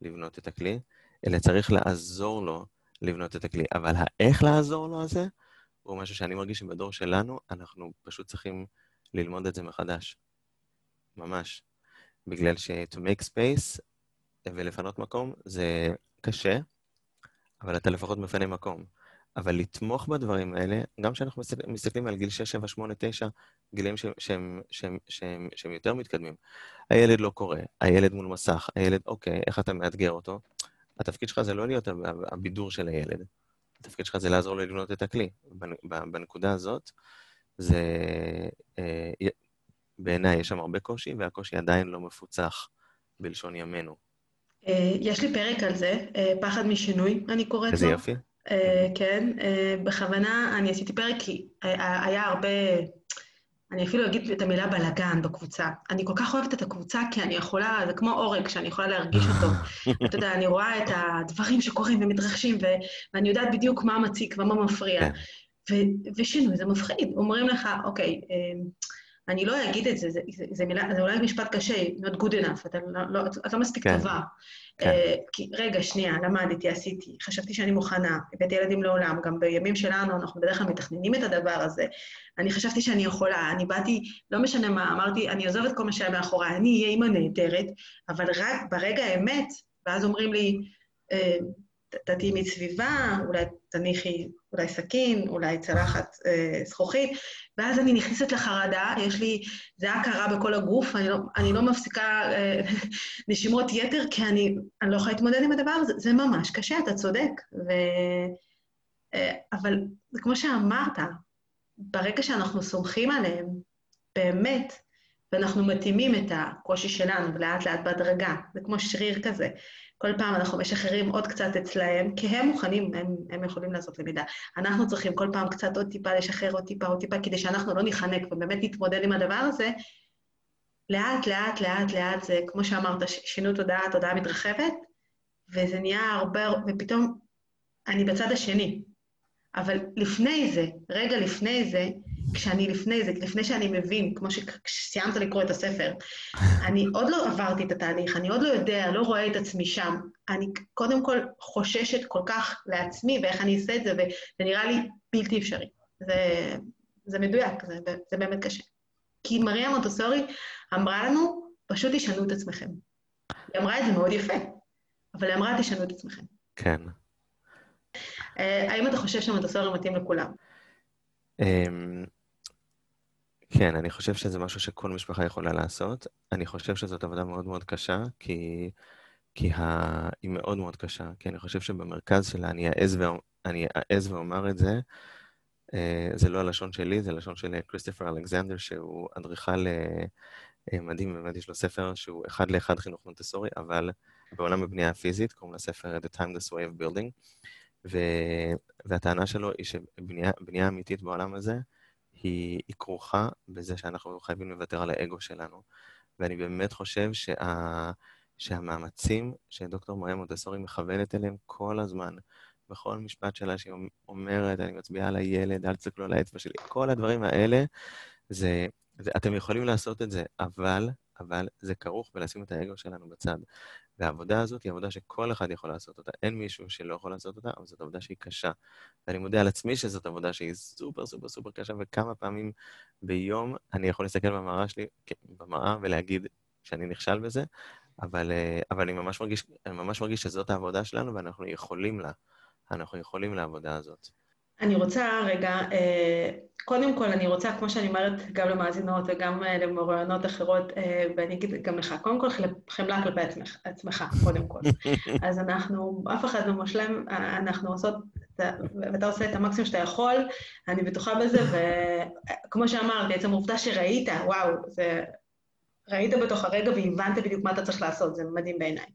לבנות את הכלי, אלא צריך לעזור לו לבנות את הכלי. אבל האיך לעזור לו הזה, הוא משהו שאני מרגיש שבדור שלנו, אנחנו פשוט צריכים ללמוד את זה מחדש. ממש. בגלל ש- to make space ולפנות מקום זה קשה, אבל אתה לפחות מפנה מקום. אבל לתמוך בדברים האלה, גם כשאנחנו מסתכלים על גיל 6, 7, 8, 9, גילים שהם, שהם, שהם, שהם, שהם יותר מתקדמים. הילד לא קורא, הילד מול מסך, הילד, אוקיי, איך אתה מאתגר אותו? התפקיד שלך זה לא להיות הבידור של הילד, התפקיד שלך זה לעזור לו לבנות את הכלי. בנקודה הזאת, זה... אה, בעיניי יש שם הרבה קושי, והקושי עדיין לא מפוצח בלשון ימינו. אה, יש לי פרק על זה, אה, פחד משינוי, אני קוראת לו. איזה יופי. אה, כן, אה, בכוונה אני עשיתי פרק כי היה היה הרבה, אני אפילו אגיד את המילה בלאגן בקבוצה. אני כל כך אוהבת את הקבוצה כי אני יכולה, זה כמו עורק שאני יכולה להרגיש אותו. אתה יודע, אני רואה את הדברים שקורים ומתרחשים, ואני יודעת בדיוק מה מציק ומה מפריע. כן. ושינוי, זה מפחיד. אומרים לך, אוקיי, אה, אני לא אגיד את זה, זה, זה, זה, מילה, זה אולי משפט קשה, not good enough, אתה לא, לא, את לא מספיק כן. טובה. כן. אה, כי רגע, שנייה, למדתי, עשיתי, חשבתי שאני מוכנה, הבאתי ילדים לעולם, גם בימים שלנו אנחנו בדרך כלל מתכננים את הדבר הזה. אני חשבתי שאני יכולה, אני באתי, לא משנה מה, אמרתי, אני עוזב את כל מה שהיה מאחוריי, אני אהיה אימא נהדרת, אבל רק ברגע האמת, ואז אומרים לי, אה, ת- מסביבה, אולי תניחי אולי סכין, אולי צלחת אה, זכוכית, ואז אני נכנסת לחרדה, יש לי זיעה קרה בכל הגוף, אני לא, אני לא מפסיקה אה, נשימות יתר, כי אני, אני לא יכולה להתמודד עם הדבר הזה, זה ממש קשה, אתה צודק. ו... אה, אבל זה כמו שאמרת, ברגע שאנחנו סומכים עליהם, באמת, ואנחנו מתאימים את הקושי שלנו לאט לאט בהדרגה, זה כמו שריר כזה. כל פעם אנחנו משחררים עוד קצת אצלהם, כי הם מוכנים, הם, הם יכולים לעשות למידה. אנחנו צריכים כל פעם קצת עוד טיפה לשחרר עוד טיפה עוד טיפה, כדי שאנחנו לא ניחנק ובאמת נתמודד עם הדבר הזה. לאט, לאט, לאט, לאט, זה כמו שאמרת, ש- שינוי תודעה, תודעה מתרחבת, וזה נהיה הרבה, ופתאום אני בצד השני. אבל לפני זה, רגע לפני זה, כשאני לפני זה, לפני שאני מבין, כמו שסיימת לקרוא את הספר, אני עוד לא עברתי את התהליך, אני עוד לא יודע, לא רואה את עצמי שם. אני קודם כל חוששת כל כך לעצמי ואיך אני אעשה את זה, וזה נראה לי בלתי אפשרי. זה, זה מדויק, זה, זה באמת קשה. כי מריה מונטסורי אמרה לנו, פשוט תשנו את עצמכם. היא אמרה את זה מאוד יפה, אבל היא אמרה, תשנו את עצמכם. כן. אה, האם אתה חושב שמונטסורי מתאים לכולם? אמ, כן, אני חושב שזה משהו שכל משפחה יכולה לעשות. אני חושב שזאת עבודה מאוד מאוד קשה, כי, כי ה... היא מאוד מאוד קשה. כי אני חושב שבמרכז שלה, אני אעז, ואומ... אני אעז ואומר את זה, אה, זה לא הלשון שלי, זה לשון של כריסטופר אלכסנדר, שהוא אדריכל אה, אה, מדהים, באמת יש לו ספר שהוא אחד לאחד חינוך מונטסורי, אבל בעולם הבנייה הפיזית, קוראים לספר The Timeless Way of Building, ו... והטענה שלו היא שבנייה בנייה אמיתית בעולם הזה, היא, היא כרוכה בזה שאנחנו חייבים לוותר על האגו שלנו. ואני באמת חושב שה, שהמאמצים שדוקטור מריה מונטסורי מכוונת אליהם כל הזמן, בכל משפט שלה שהיא אומרת, אני מצביעה על הילד, אל תסתכלו על האצבע שלי, כל הדברים האלה, זה, זה, אתם יכולים לעשות את זה, אבל, אבל זה כרוך בלשים את האגו שלנו בצד. והעבודה הזאת היא עבודה שכל אחד יכול לעשות אותה. אין מישהו שלא יכול לעשות אותה, אבל זאת עבודה שהיא קשה. ואני מודה על עצמי שזאת עבודה שהיא סופר סופר סופר קשה, וכמה פעמים ביום אני יכול להסתכל במראה שלי, כן, במראה ולהגיד שאני נכשל בזה, אבל, אה, אבל אני, ממש מרגיש, אני ממש מרגיש שזאת העבודה שלנו ואנחנו יכולים לה. אנחנו יכולים לעבודה הזאת. אני רוצה רגע, אה, קודם כל אני רוצה, כמו שאני אומרת גם למאזינות וגם אה, למרואיינות אחרות, אה, ואני אגיד גם לך, קודם כל חמלה כלפי עצמך, עצמך, קודם כל. אז אנחנו, אף אחד לא מושלם, אנחנו עושות, ואתה עושה את המקסימום שאתה יכול, אני בטוחה בזה, וכמו שאמרתי, עצם העובדה שראית, וואו, זה... ראית בתוך הרגע והבנת בדיוק מה אתה צריך לעשות, זה מדהים בעיניי.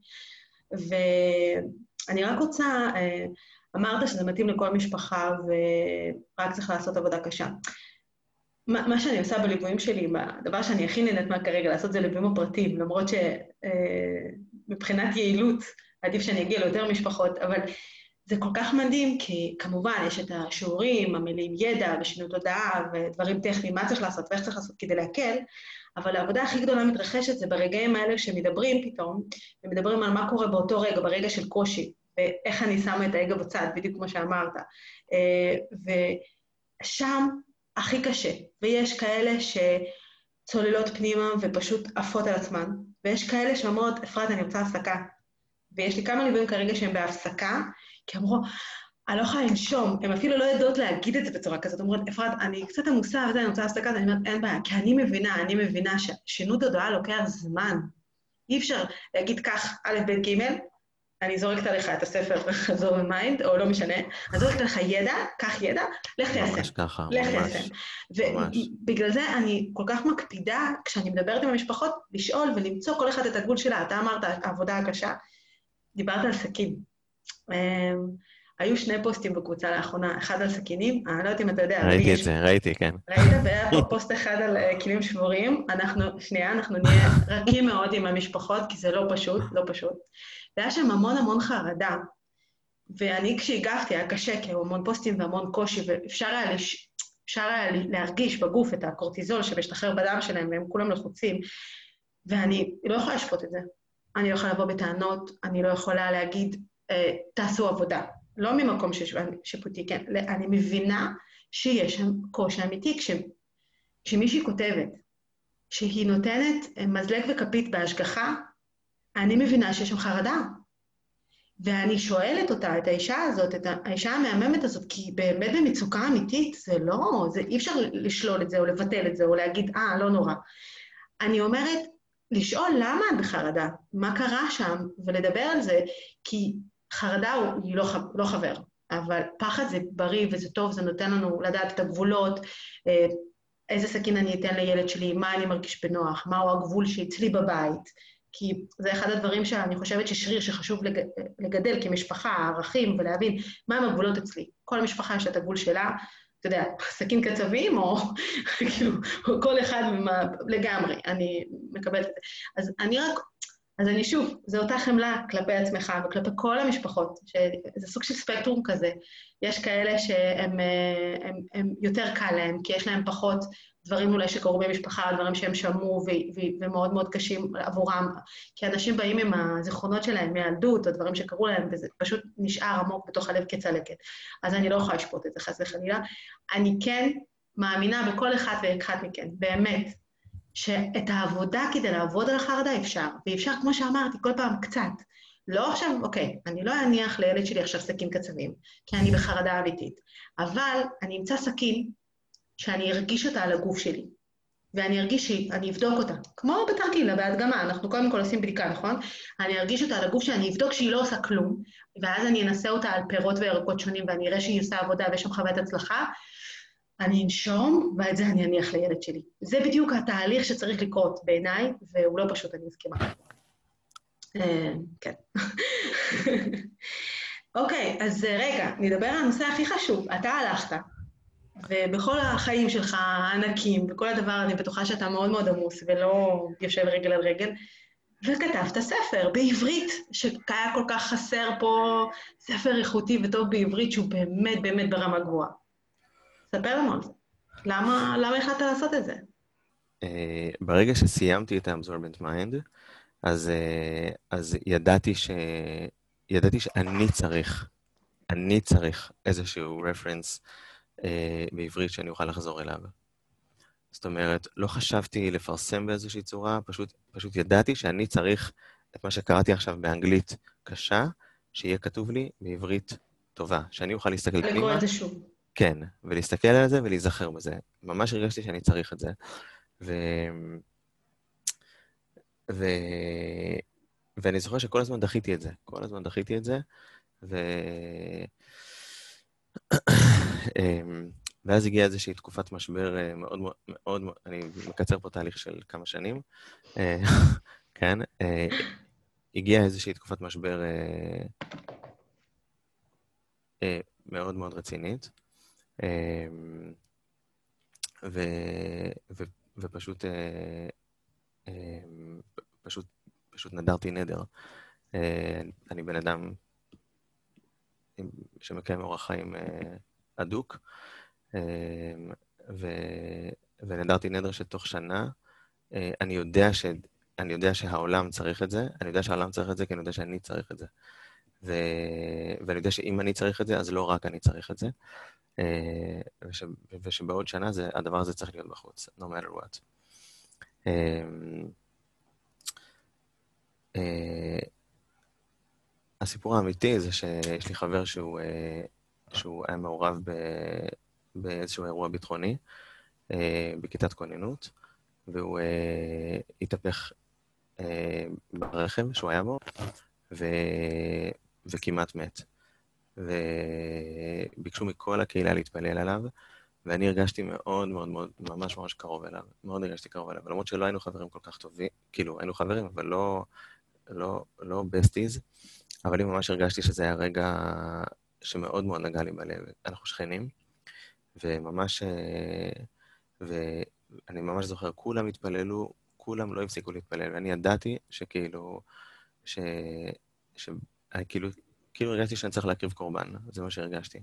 ואני רק רוצה... אמרת שזה מתאים לכל משפחה ורק צריך לעשות עבודה קשה. מה, מה שאני עושה בליוויים שלי, הדבר שאני הכי נהנית מה כרגע, לעשות זה ליוויים הפרטיים, למרות שמבחינת יעילות עדיף שאני אגיע ליותר משפחות, אבל זה כל כך מדהים, כי כמובן יש את השיעורים, המילים ידע ושינוי תודעה ודברים טכניים, מה צריך לעשות ואיך צריך לעשות כדי להקל, אבל העבודה הכי גדולה מתרחשת זה ברגעים האלה שמדברים פתאום, ומדברים על מה קורה באותו רגע, ברגע של קושי, ואיך אני שמה את האגו בצד, בדיוק כמו שאמרת. ושם הכי קשה, ויש כאלה שצוללות פנימה ופשוט עפות על עצמן, ויש כאלה שאומרות, אפרת, אני רוצה הפסקה. ויש לי כמה ליוויים כרגע שהם בהפסקה, כי אמרו, אני לא יכולה לנשום, הן אפילו לא יודעות להגיד את זה בצורה כזאת, אומרות, אפרת, אני קצת עמוסה וזה, אני רוצה הפסקה, אז אני אומרת, אין בעיה, כי אני מבינה, אני מבינה ששינוי תודעה לוקח זמן. אי אפשר להגיד כך, א', ב', ג', אני זורקת עליך את ה Absorbent Mind, או לא משנה, אני זורקת עליך ידע, קח ידע, לך תיישם. ממש ככה, לך ממש. תיישם. ובגלל זה אני כל כך מקפידה, כשאני מדברת עם המשפחות, לשאול ולמצוא כל אחד את הגבול שלה. אתה אמרת, העבודה הקשה, דיברת על סכין. אמ, היו שני פוסטים בקבוצה לאחרונה, אחד על סכינים, אני לא יודעת אם אתה יודע, ראיתי את זה, ראיתי, כן. ראית? והיה פה פוסט אחד על אה, כלים שבורים. אנחנו, שנייה, אנחנו נהיה רכים מאוד עם המשפחות, כי זה לא פשוט, לא פשוט. והיה שם המון המון חרדה. ואני כשהגבתי, היה קשה, כי היו המון פוסטים והמון קושי, ואפשר היה, לש... היה להרגיש בגוף את הקורטיזול שמשתחרר בדם שלהם, והם כולם לחוצים. ואני לא יכולה לשפוט את זה. אני לא יכולה לבוא בטענות, אני לא יכולה להגיד, אה, תעשו עבודה. לא ממקום שש- שיפוטי, כן. אני מבינה שיש שם קושי אמיתי. כש, כשמישהי כותבת שהיא נותנת אה, מזלג וכפית בהשגחה, אני מבינה שיש שם חרדה. ואני שואלת אותה, את האישה הזאת, את האישה המהממת הזאת, כי היא באמת במצוקה אמיתית, זה לא, זה, אי אפשר לשלול את זה או לבטל את זה או להגיד, אה, לא נורא. אני אומרת, לשאול למה את בחרדה, מה קרה שם, ולדבר על זה, כי חרדה הוא לא, לא חבר, אבל פחד זה בריא וזה טוב, זה נותן לנו לדעת את הגבולות, אה, איזה סכין אני אתן לילד שלי, מה אני מרגיש בנוח, מהו הגבול שאצלי בבית, כי זה אחד הדברים שאני חושבת ששריר שחשוב לג... לגדל כמשפחה, ערכים, ולהבין מהם הגבולות אצלי. כל משפחה יש לה את הגבול שלה, אתה יודע, סכין קצבים, או כאילו, כל אחד ממה, לגמרי, אני מקבלת את זה. אז אני רק, אז אני שוב, זו אותה חמלה כלפי עצמך וכלפי כל המשפחות, שזה סוג של ספקטרום כזה. יש כאלה שהם אה, הם, הם יותר קל להם, כי יש להם פחות דברים אולי שקרו במשפחה, דברים שהם שמעו ומאוד מאוד קשים עבורם, כי אנשים באים עם הזיכרונות שלהם מילדות, או דברים שקרו להם, וזה פשוט נשאר עמוק בתוך הלב כצלקת. אז אני לא יכולה לשפוט את זה, חס וחלילה. אני כן מאמינה בכל אחד ואחד מכם, באמת, שאת העבודה כדי לעבוד על החרדה אפשר, ואפשר, כמו שאמרתי, כל פעם קצת. לא עכשיו, אוקיי, אני לא אניח לילד שלי עכשיו סכין קצבים, כי אני בחרדה אמיתית, אבל אני אמצא סכין שאני ארגיש אותה על הגוף שלי, ואני ארגיש שאני אבדוק אותה. כמו בתרגיל, בהדגמה, אנחנו קודם כל עושים בדיקה, נכון? אני ארגיש אותה על הגוף שאני אבדוק שהיא לא עושה כלום, ואז אני אנסה אותה על פירות וירקות שונים, ואני אראה שהיא עושה עבודה ויש שם חוויית הצלחה, אני אנשום, ואת זה אני אניח לילד שלי. זה בדיוק התהליך שצריך לקרות בעיניי, והוא לא פשוט, אני מסכימה. אה, כן. אוקיי, אז רגע, נדבר על הנושא הכי חשוב. אתה הלכת, ובכל החיים שלך הענקים, וכל הדבר, אני בטוחה שאתה מאוד מאוד עמוס, ולא יושב רגל על רגל, וכתבת ספר בעברית, שהיה כל כך חסר פה ספר איכותי וטוב בעברית, שהוא באמת באמת ברמה גבוהה. ספר לנו על זה. למה, למה החלטת לעשות את זה? אה, ברגע שסיימתי את ה-absorbent mind, אז, אה, אז ידעתי, ש... ידעתי שאני צריך, אני צריך איזשהו רפרנס אה, בעברית שאני אוכל לחזור אליו. זאת אומרת, לא חשבתי לפרסם באיזושהי צורה, פשוט, פשוט ידעתי שאני צריך את מה שקראתי עכשיו באנגלית קשה, שיהיה כתוב לי בעברית טובה, שאני אוכל להסתכל לקרוא פנימה. את זה שוב. כן, ולהסתכל על זה ולהיזכר בזה. ממש הרגשתי שאני צריך את זה. ו... ו... ואני זוכר שכל הזמן דחיתי את זה. כל הזמן דחיתי את זה, ו... אמ, ואז הגיעה איזושהי תקופת משבר אה, מאוד מאוד, אני מקצר פה תהליך של כמה שנים, אה, כן, אה, הגיעה איזושהי תקופת משבר מאוד מאוד רצינית, אמ, ו, ו, ופשוט אמ, פשוט, פשוט נדרתי נדר. אני בן אדם שמקיים אורח חיים הדוק, אמ, ו, ונדרתי נדר שתוך שנה, אה, אני יודע, ש, אני יודע שהעולם צריך את זה, אני יודע שהעולם צריך את זה כי אני יודע שאני צריך את זה. ו... ואני יודע שאם אני צריך את זה, אז לא רק אני צריך את זה. אה, וש... ושבעוד שנה זה, הדבר הזה צריך להיות בחוץ, no matter what. אה, אה, הסיפור האמיתי זה שיש לי חבר שהוא, שהוא היה מעורב ב... באיזשהו אירוע ביטחוני אה, בכיתת כוננות, והוא אה, התהפך אה, ברכב שהוא היה בו, ו... וכמעט מת. וביקשו מכל הקהילה להתפלל עליו, ואני הרגשתי מאוד מאוד מאוד, ממש ממש קרוב אליו. מאוד הרגשתי קרוב אליו, למרות שלא היינו חברים כל כך טובים, כאילו, היינו חברים, אבל לא, לא, לא בסטיז, אבל אני ממש הרגשתי שזה היה רגע שמאוד מאוד נגע לי בלב. אנחנו שכנים, וממש, אה, ואני ממש זוכר, כולם התפללו, כולם לא הפסיקו להתפלל, ואני ידעתי שכאילו, ש... ש... כאילו, כאילו הרגשתי שאני צריך להקריב קורבן, זה מה שהרגשתי.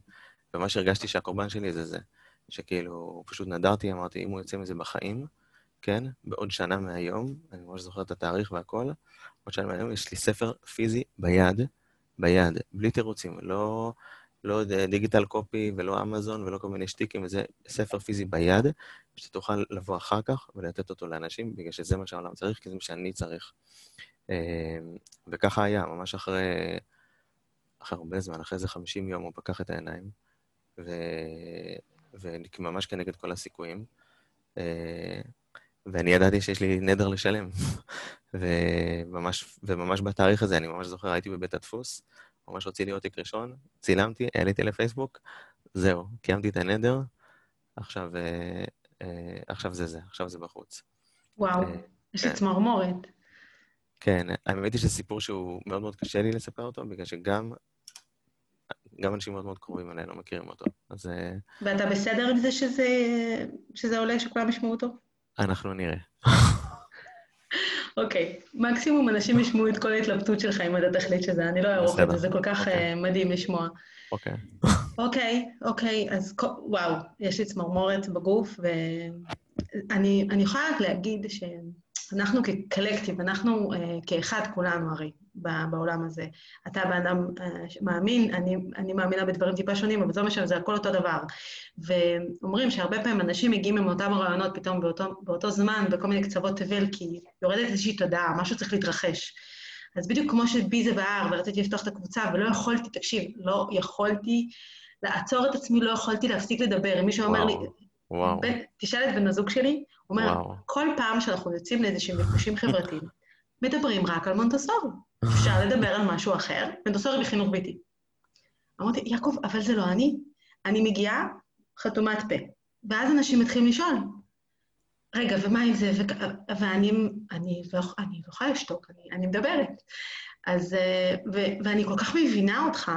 ומה שהרגשתי שהקורבן שלי זה זה, שכאילו, פשוט נדרתי, אמרתי, אם הוא יוצא מזה בחיים, כן, בעוד שנה מהיום, אני ממש זוכר את התאריך והכל, עוד שנה מהיום יש לי ספר פיזי ביד, ביד, בלי תירוצים, לא, לא דיגיטל קופי ולא אמזון ולא כל מיני שטיקים, וזה ספר פיזי ביד, שתוכל לבוא אחר כך ולתת אותו לאנשים, בגלל שזה מה שהעולם צריך, כי זה מה שאני צריך. אה, וככה היה, ממש אחרי, אחרי הרבה זמן, אחרי איזה 50 יום הוא פקח את העיניים, ו... וממש כנגד כל הסיכויים. ואני ידעתי שיש לי נדר לשלם. וממש, וממש בתאריך הזה, אני ממש זוכר, הייתי בבית הדפוס, ממש הוציא לי עותק ראשון, צילמתי, העליתי לפייסבוק, זהו, קיימתי את הנדר, עכשיו, אה, אה, עכשיו זה זה, עכשיו זה בחוץ. וואו, אה, יש לי. צמרמורת. כן, האמת היא שזה סיפור שהוא מאוד מאוד קשה לי לספר אותו, בגלל שגם גם אנשים מאוד מאוד קרובים אליי לא מכירים אותו, אז... ואתה בסדר עם זה שזה, שזה עולה, שכולם ישמעו אותו? אנחנו נראה. אוקיי, okay. מקסימום אנשים ישמעו את כל ההתלבטות שלך אם אתה תחליט שזה, אני לא אערוך את זה, זה כל כך okay. אוקיי. uh, מדהים לשמוע. אוקיי. אוקיי, אוקיי, אז וואו, יש לי צמרמורת בגוף, ואני יכולה רק להגיד שאנחנו כקלקטיב, אנחנו uh, כאחד כולנו הרי, בעולם הזה. אתה בן אדם uh, מאמין, אני, אני מאמינה בדברים טיפה שונים, אבל זה לא משנה, זה הכל אותו דבר. ואומרים שהרבה פעמים אנשים מגיעים עם אותם רעיונות פתאום באותו, באותו זמן, בכל מיני קצוות תבל, כי יורדת איזושהי תודעה, משהו צריך להתרחש. אז בדיוק כמו שבי זה בער, ורציתי לפתוח את הקבוצה, ולא יכולתי, תקשיב, לא יכולתי לעצור את עצמי, לא יכולתי להפסיק לדבר. אם מישהו אומר לי, וואו. תשאל את בן הזוג שלי, הוא אומר, וואו. כל פעם שאנחנו יוצאים לאיזשהם מפגשים חברתיים, מדברים רק על מונטסורי. אפשר לדבר על משהו אחר, מונטסורי בחינוך ביתי. אמרתי, יעקב, אבל זה לא אני. אני מגיעה, חתומת פה. ואז אנשים מתחילים לשאול, רגע, ומה עם זה? ו... ואני אני לא, אני לא יכולה לשתוק, אני, אני מדברת. אז, אה, ו, ואני כל כך מבינה אותך,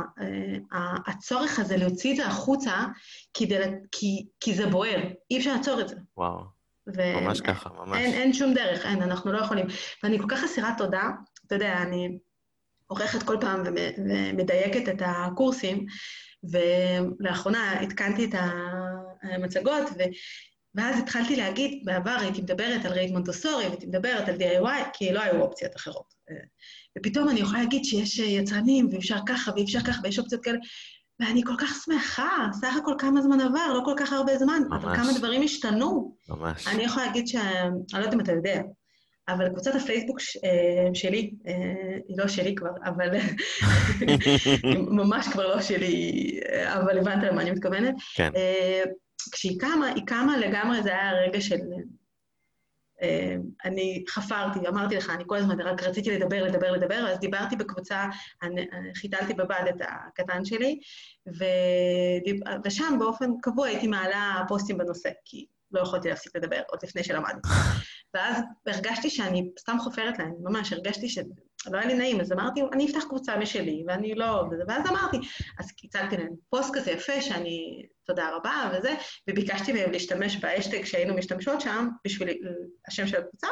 אה, הצורך הזה להוציא את זה החוצה, כדי, כי, כי זה בוער, אי אפשר לעצור את זה. וואו, ו... ממש ככה, ממש. אין, אין שום דרך, אין, אנחנו לא יכולים. ואני כל כך אסירת תודה, אתה יודע, אני עורכת כל פעם ומדייקת את הקורסים, ולאחרונה עדכנתי את המצגות, ו... ואז התחלתי להגיד, בעבר הייתי מדברת על רייט מונטוסורי, והייתי מדברת על DIY, כי לא היו אופציות אחרות. ופתאום אני יכולה להגיד שיש יצרנים, ואפשר ככה, ואפשר ככה, ויש אופציות כאלה, ואני כל כך שמחה, סך הכל כמה זמן עבר, לא כל כך הרבה זמן, ממש. אבל כמה דברים השתנו. ממש. אני יכולה להגיד ש... אני לא יודעת אם אתה יודע, אבל קבוצת הפייסבוק. אה, שלי, אה, היא לא שלי כבר, אבל היא ממש כבר לא שלי, אבל הבנת למה אני מתכוונת. כן. אה, כשהיא קמה, היא קמה לגמרי, זה היה רגע של... אה, אני חפרתי, אמרתי לך, אני כל הזמן רק רציתי לדבר, לדבר, לדבר, אז דיברתי בקבוצה, חיתלתי בבד את הקטן שלי, ושם באופן קבוע הייתי מעלה פוסטים בנושא, כי לא יכולתי להפסיק לדבר, עוד לפני שלמדתי. ואז הרגשתי שאני סתם חופרת להם, ממש הרגשתי שלא היה לי נעים, אז אמרתי, אני אפתח קבוצה משלי, ואני לא... ואז אמרתי, אז קיצלתי להם פוסט כזה יפה, שאני, תודה רבה וזה, וביקשתי מהם להשתמש באשטג שהיינו משתמשות שם, בשביל השם של הקבוצה,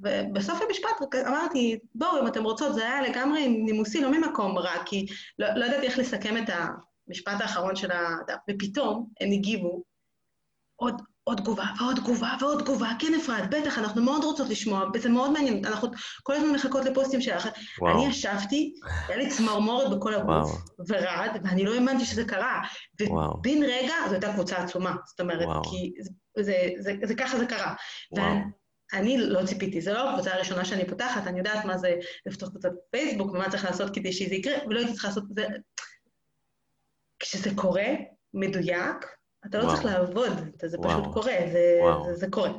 ובסוף המשפט אמרתי, בואו, אם אתם רוצות, זה היה לגמרי נימוסי, לא ממקום רע, כי לא, לא ידעתי איך לסכם את המשפט האחרון של הדף, ופתאום הם הגיבו, עוד, עוד תגובה ועוד תגובה ועוד תגובה, כן אפרת, בטח, אנחנו מאוד רוצות לשמוע, זה מאוד מעניין, אנחנו כל הזמן מחכות לפוסטים שלך. וואו. אני ישבתי, היה לי צמרמורת בכל הגוף, ורעד, ואני לא האמנתי שזה קרה. ובן רגע, זו הייתה קבוצה עצומה, זאת אומרת, וואו. כי זה, זה, זה, זה, זה ככה זה קרה. ואני לא ציפיתי, זו לא הקבוצה הראשונה שאני פותחת, אני יודעת מה זה לפתוח קבוצת פייסבוק ומה צריך לעשות כדי שזה יקרה, ולא הייתי צריכה לעשות את זה. כשזה קורה, מדויק, אתה לא וואו. צריך לעבוד, אתה- זה פשוט. קורה, זה, וואו. זה, זה קורה.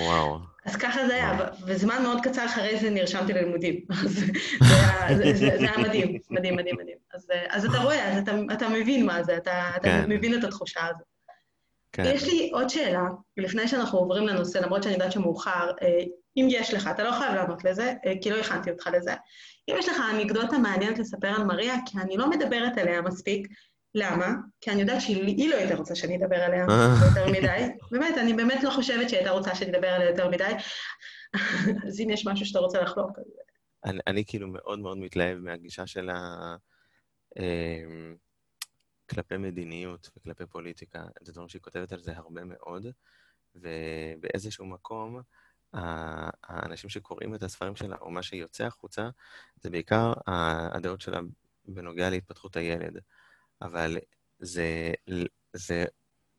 וואו. אז ככה זה היה, וזמן מאוד קצר אחרי זה נרשמתי ללימודים. אז זה היה- זה- זה- זה היה מדהים, מדהים, מדהים, מדהים. אז, אה, אז אתה רואה, אז אתה, אתה מבין מה זה, אתה, אתה כן. מבין את התחושה הזאת. כן. יש לי עוד שאלה, לפני שאנחנו עוברים לנושא, למרות שאני יודעת שמאוחר, אה, אם יש לך, אתה לא חייב לענות לזה, אה, כי לא הכנתי אותך לזה. אם יש לך אנקדוטה מעניינת לספר על מריה, כי אני לא מדברת עליה מספיק, למה? כי אני יודעת שהיא לא הייתה רוצה שאני אדבר עליה אה. יותר מדי. באמת, אני באמת לא חושבת שהיא הייתה רוצה שאני אדבר עליה יותר מדי. אז אם יש משהו שאתה רוצה לחלוק, אז... אני, אני כאילו מאוד מאוד מתלהב מהגישה של ה... אמ, כלפי מדיניות וכלפי פוליטיקה. זה דברים שהיא כותבת על זה הרבה מאוד, ובאיזשהו מקום, האנשים שקוראים את הספרים שלה, או מה שיוצא החוצה, זה בעיקר הדעות שלה בנוגע להתפתחות הילד. אבל זה, זה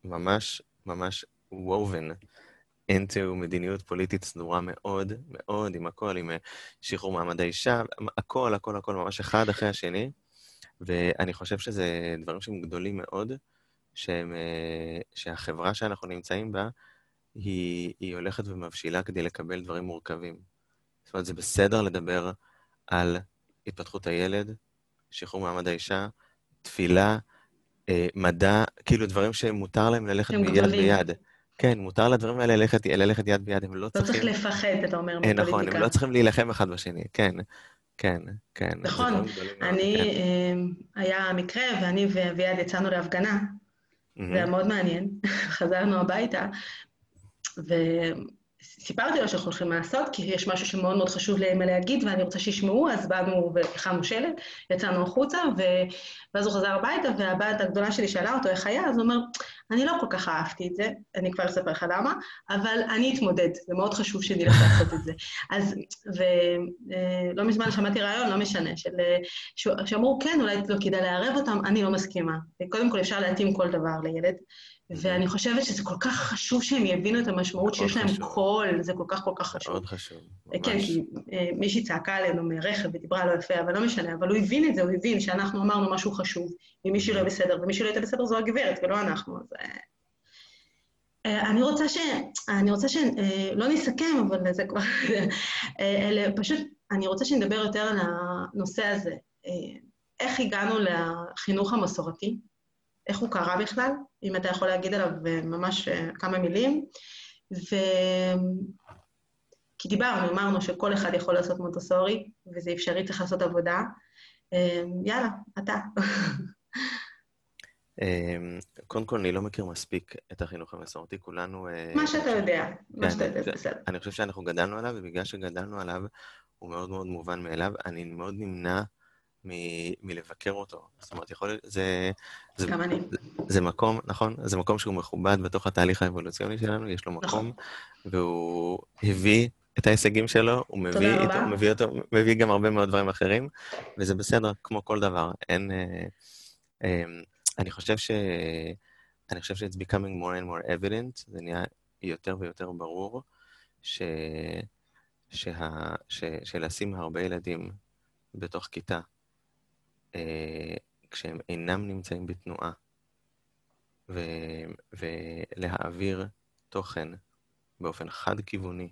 ממש ממש woven into מדיניות פוליטית סדורה מאוד מאוד, עם הכל, עם אה, שחרור מעמד האישה, הכל, הכל, הכל, ממש אחד אחרי השני. ואני חושב שזה דברים שהם גדולים מאוד, שהם, אה, שהחברה שאנחנו נמצאים בה, היא, היא הולכת ומבשילה כדי לקבל דברים מורכבים. זאת אומרת, זה בסדר לדבר על התפתחות הילד, שחרור מעמד האישה, תפילה, אה, מדע, כאילו דברים שמותר להם ללכת הם ביד גדולים. ביד. כן, מותר לדברים האלה ללכת, ללכת יד ביד, הם לא לא צריכים... צריך לפחד, אתה אומר, אה, נכון, מפוליטיקה. הם לא צריכים להילחם אחד בשני, כן, כן, כן. נכון, אני, כן. אה, היה מקרה, ואני ואביעד יצאנו להפגנה, זה היה. מאוד מעניין. חזרנו הביתה, וסיפרתי לו שאנחנו הולכים לעשות, כי יש משהו שמאוד מאוד חשוב לאמא להגיד, ואני רוצה שישמעו, אז באנו והכנו שלט, יצאנו החוצה, ו... ואז הוא חזר הביתה, והבת הגדולה שלי שאלה אותו איך היה, אז הוא אומר, אני לא כל כך אהבתי את זה, אני כבר אספר לך למה, אבל אני אתמודד, זה מאוד חשוב שנלך לעשות את זה. אז, ולא מזמן שמעתי רעיון, לא משנה, של, אה, שאמרו, כן, אולי לא כדאי לערב אותם, אני לא מסכימה. קודם כל, אפשר להתאים כל דבר לילד, ואני חושבת שזה כל כך חשוב שהם יבינו את המשמעות שיש להם חשוב. קול, זה כל כך כל כך חשוב. מאוד חשוב, כן, ממש. כי אה, מישהי צעקה עלינו מרכב ודיברה לא יפה, אבל לא משנה, אבל הוא הבין את זה, הוא הבין שאנחנו אמרנו משהו חשוב, אם מישהו לא בסדר, ומישהו לא הייתה בסדר זו הגברת, ולא אנחנו, אז... אה, אה, אני רוצה ש... אני רוצה ש... אה, לא נסכם, אבל זה כבר... אה, אלה, פשוט, אני רוצה שנדבר יותר על הנושא הזה. אה, איך הגענו לחינוך המסורתי? איך הוא קרה בכלל? אם אתה יכול להגיד עליו אה, ממש אה, כמה מילים. ו... כי דיברנו, אמרנו שכל אחד יכול לעשות מונטסורי, וזה אפשרי, צריך לעשות עבודה. אה, יאללה, אתה. קודם כל, אני לא מכיר מספיק את החינוך המסורתי, כולנו... אה, מה שאתה יודע, מה כן, שאתה יודע, בסדר. אני חושב שאנחנו גדלנו עליו, ובגלל שגדלנו עליו, הוא מאוד מאוד מובן מאליו. אני מאוד נמנע מ- מלבקר אותו. זאת אומרת, יכול להיות, זה... זה- גם אני. זה מקום, נכון? זה מקום שהוא מכובד בתוך התהליך האבולוציוני שלנו, יש לו מקום, נכון. והוא הביא את ההישגים שלו, הוא מביא, איתו, רבה. מביא, אותו, מביא גם הרבה מאוד דברים אחרים, וזה בסדר, כמו כל דבר. אין... אה, אה, אני חושב ש... אני חושב ש-it's becoming more and more evident, זה נהיה יותר ויותר ברור, ש... שה... ש... שלשים הרבה ילדים בתוך כיתה, כשהם אינם נמצאים בתנועה, ו... ולהעביר תוכן באופן חד-כיווני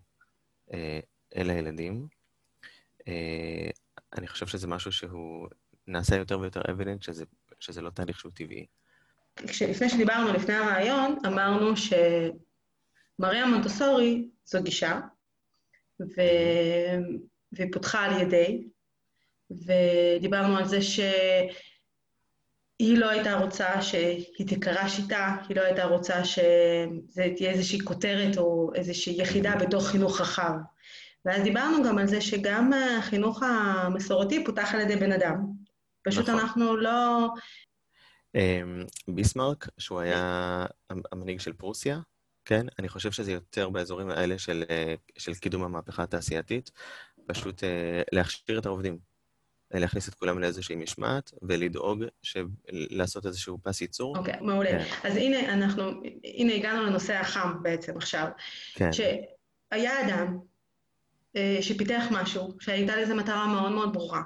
אה, אל הילדים, אה, אני חושב שזה משהו שהוא נעשה יותר ויותר evident, שזה, שזה לא תהליך שהוא טבעי. לפני שדיברנו, לפני הרעיון, אמרנו שמריה מונטסורי זו גישה, ו... והיא פותחה על ידי, ודיברנו על זה שהיא לא הייתה רוצה שהיא תיקרא שיטה, היא לא הייתה רוצה שזה תהיה איזושהי כותרת או איזושהי יחידה בתוך חינוך רחב. ואז דיברנו גם על זה שגם החינוך המסורתי פותח על ידי בן אדם. פשוט נכון. אנחנו לא... אמ, ביסמרק, שהוא היה המנהיג של פרוסיה, כן? אני חושב שזה יותר באזורים האלה של, אה, של קידום המהפכה התעשייתית, פשוט אה, להכשיר את העובדים, להכניס את כולם לאיזושהי משמעת, ולדאוג ש... לעשות איזשהו פס ייצור. אוקיי, מעולה. כן. אז הנה, אנחנו, הנה הגענו לנושא החם בעצם עכשיו. כן, שהיה אדם אה, שפיתח משהו, שהייתה לזה מטרה מאוד מאוד ברורה.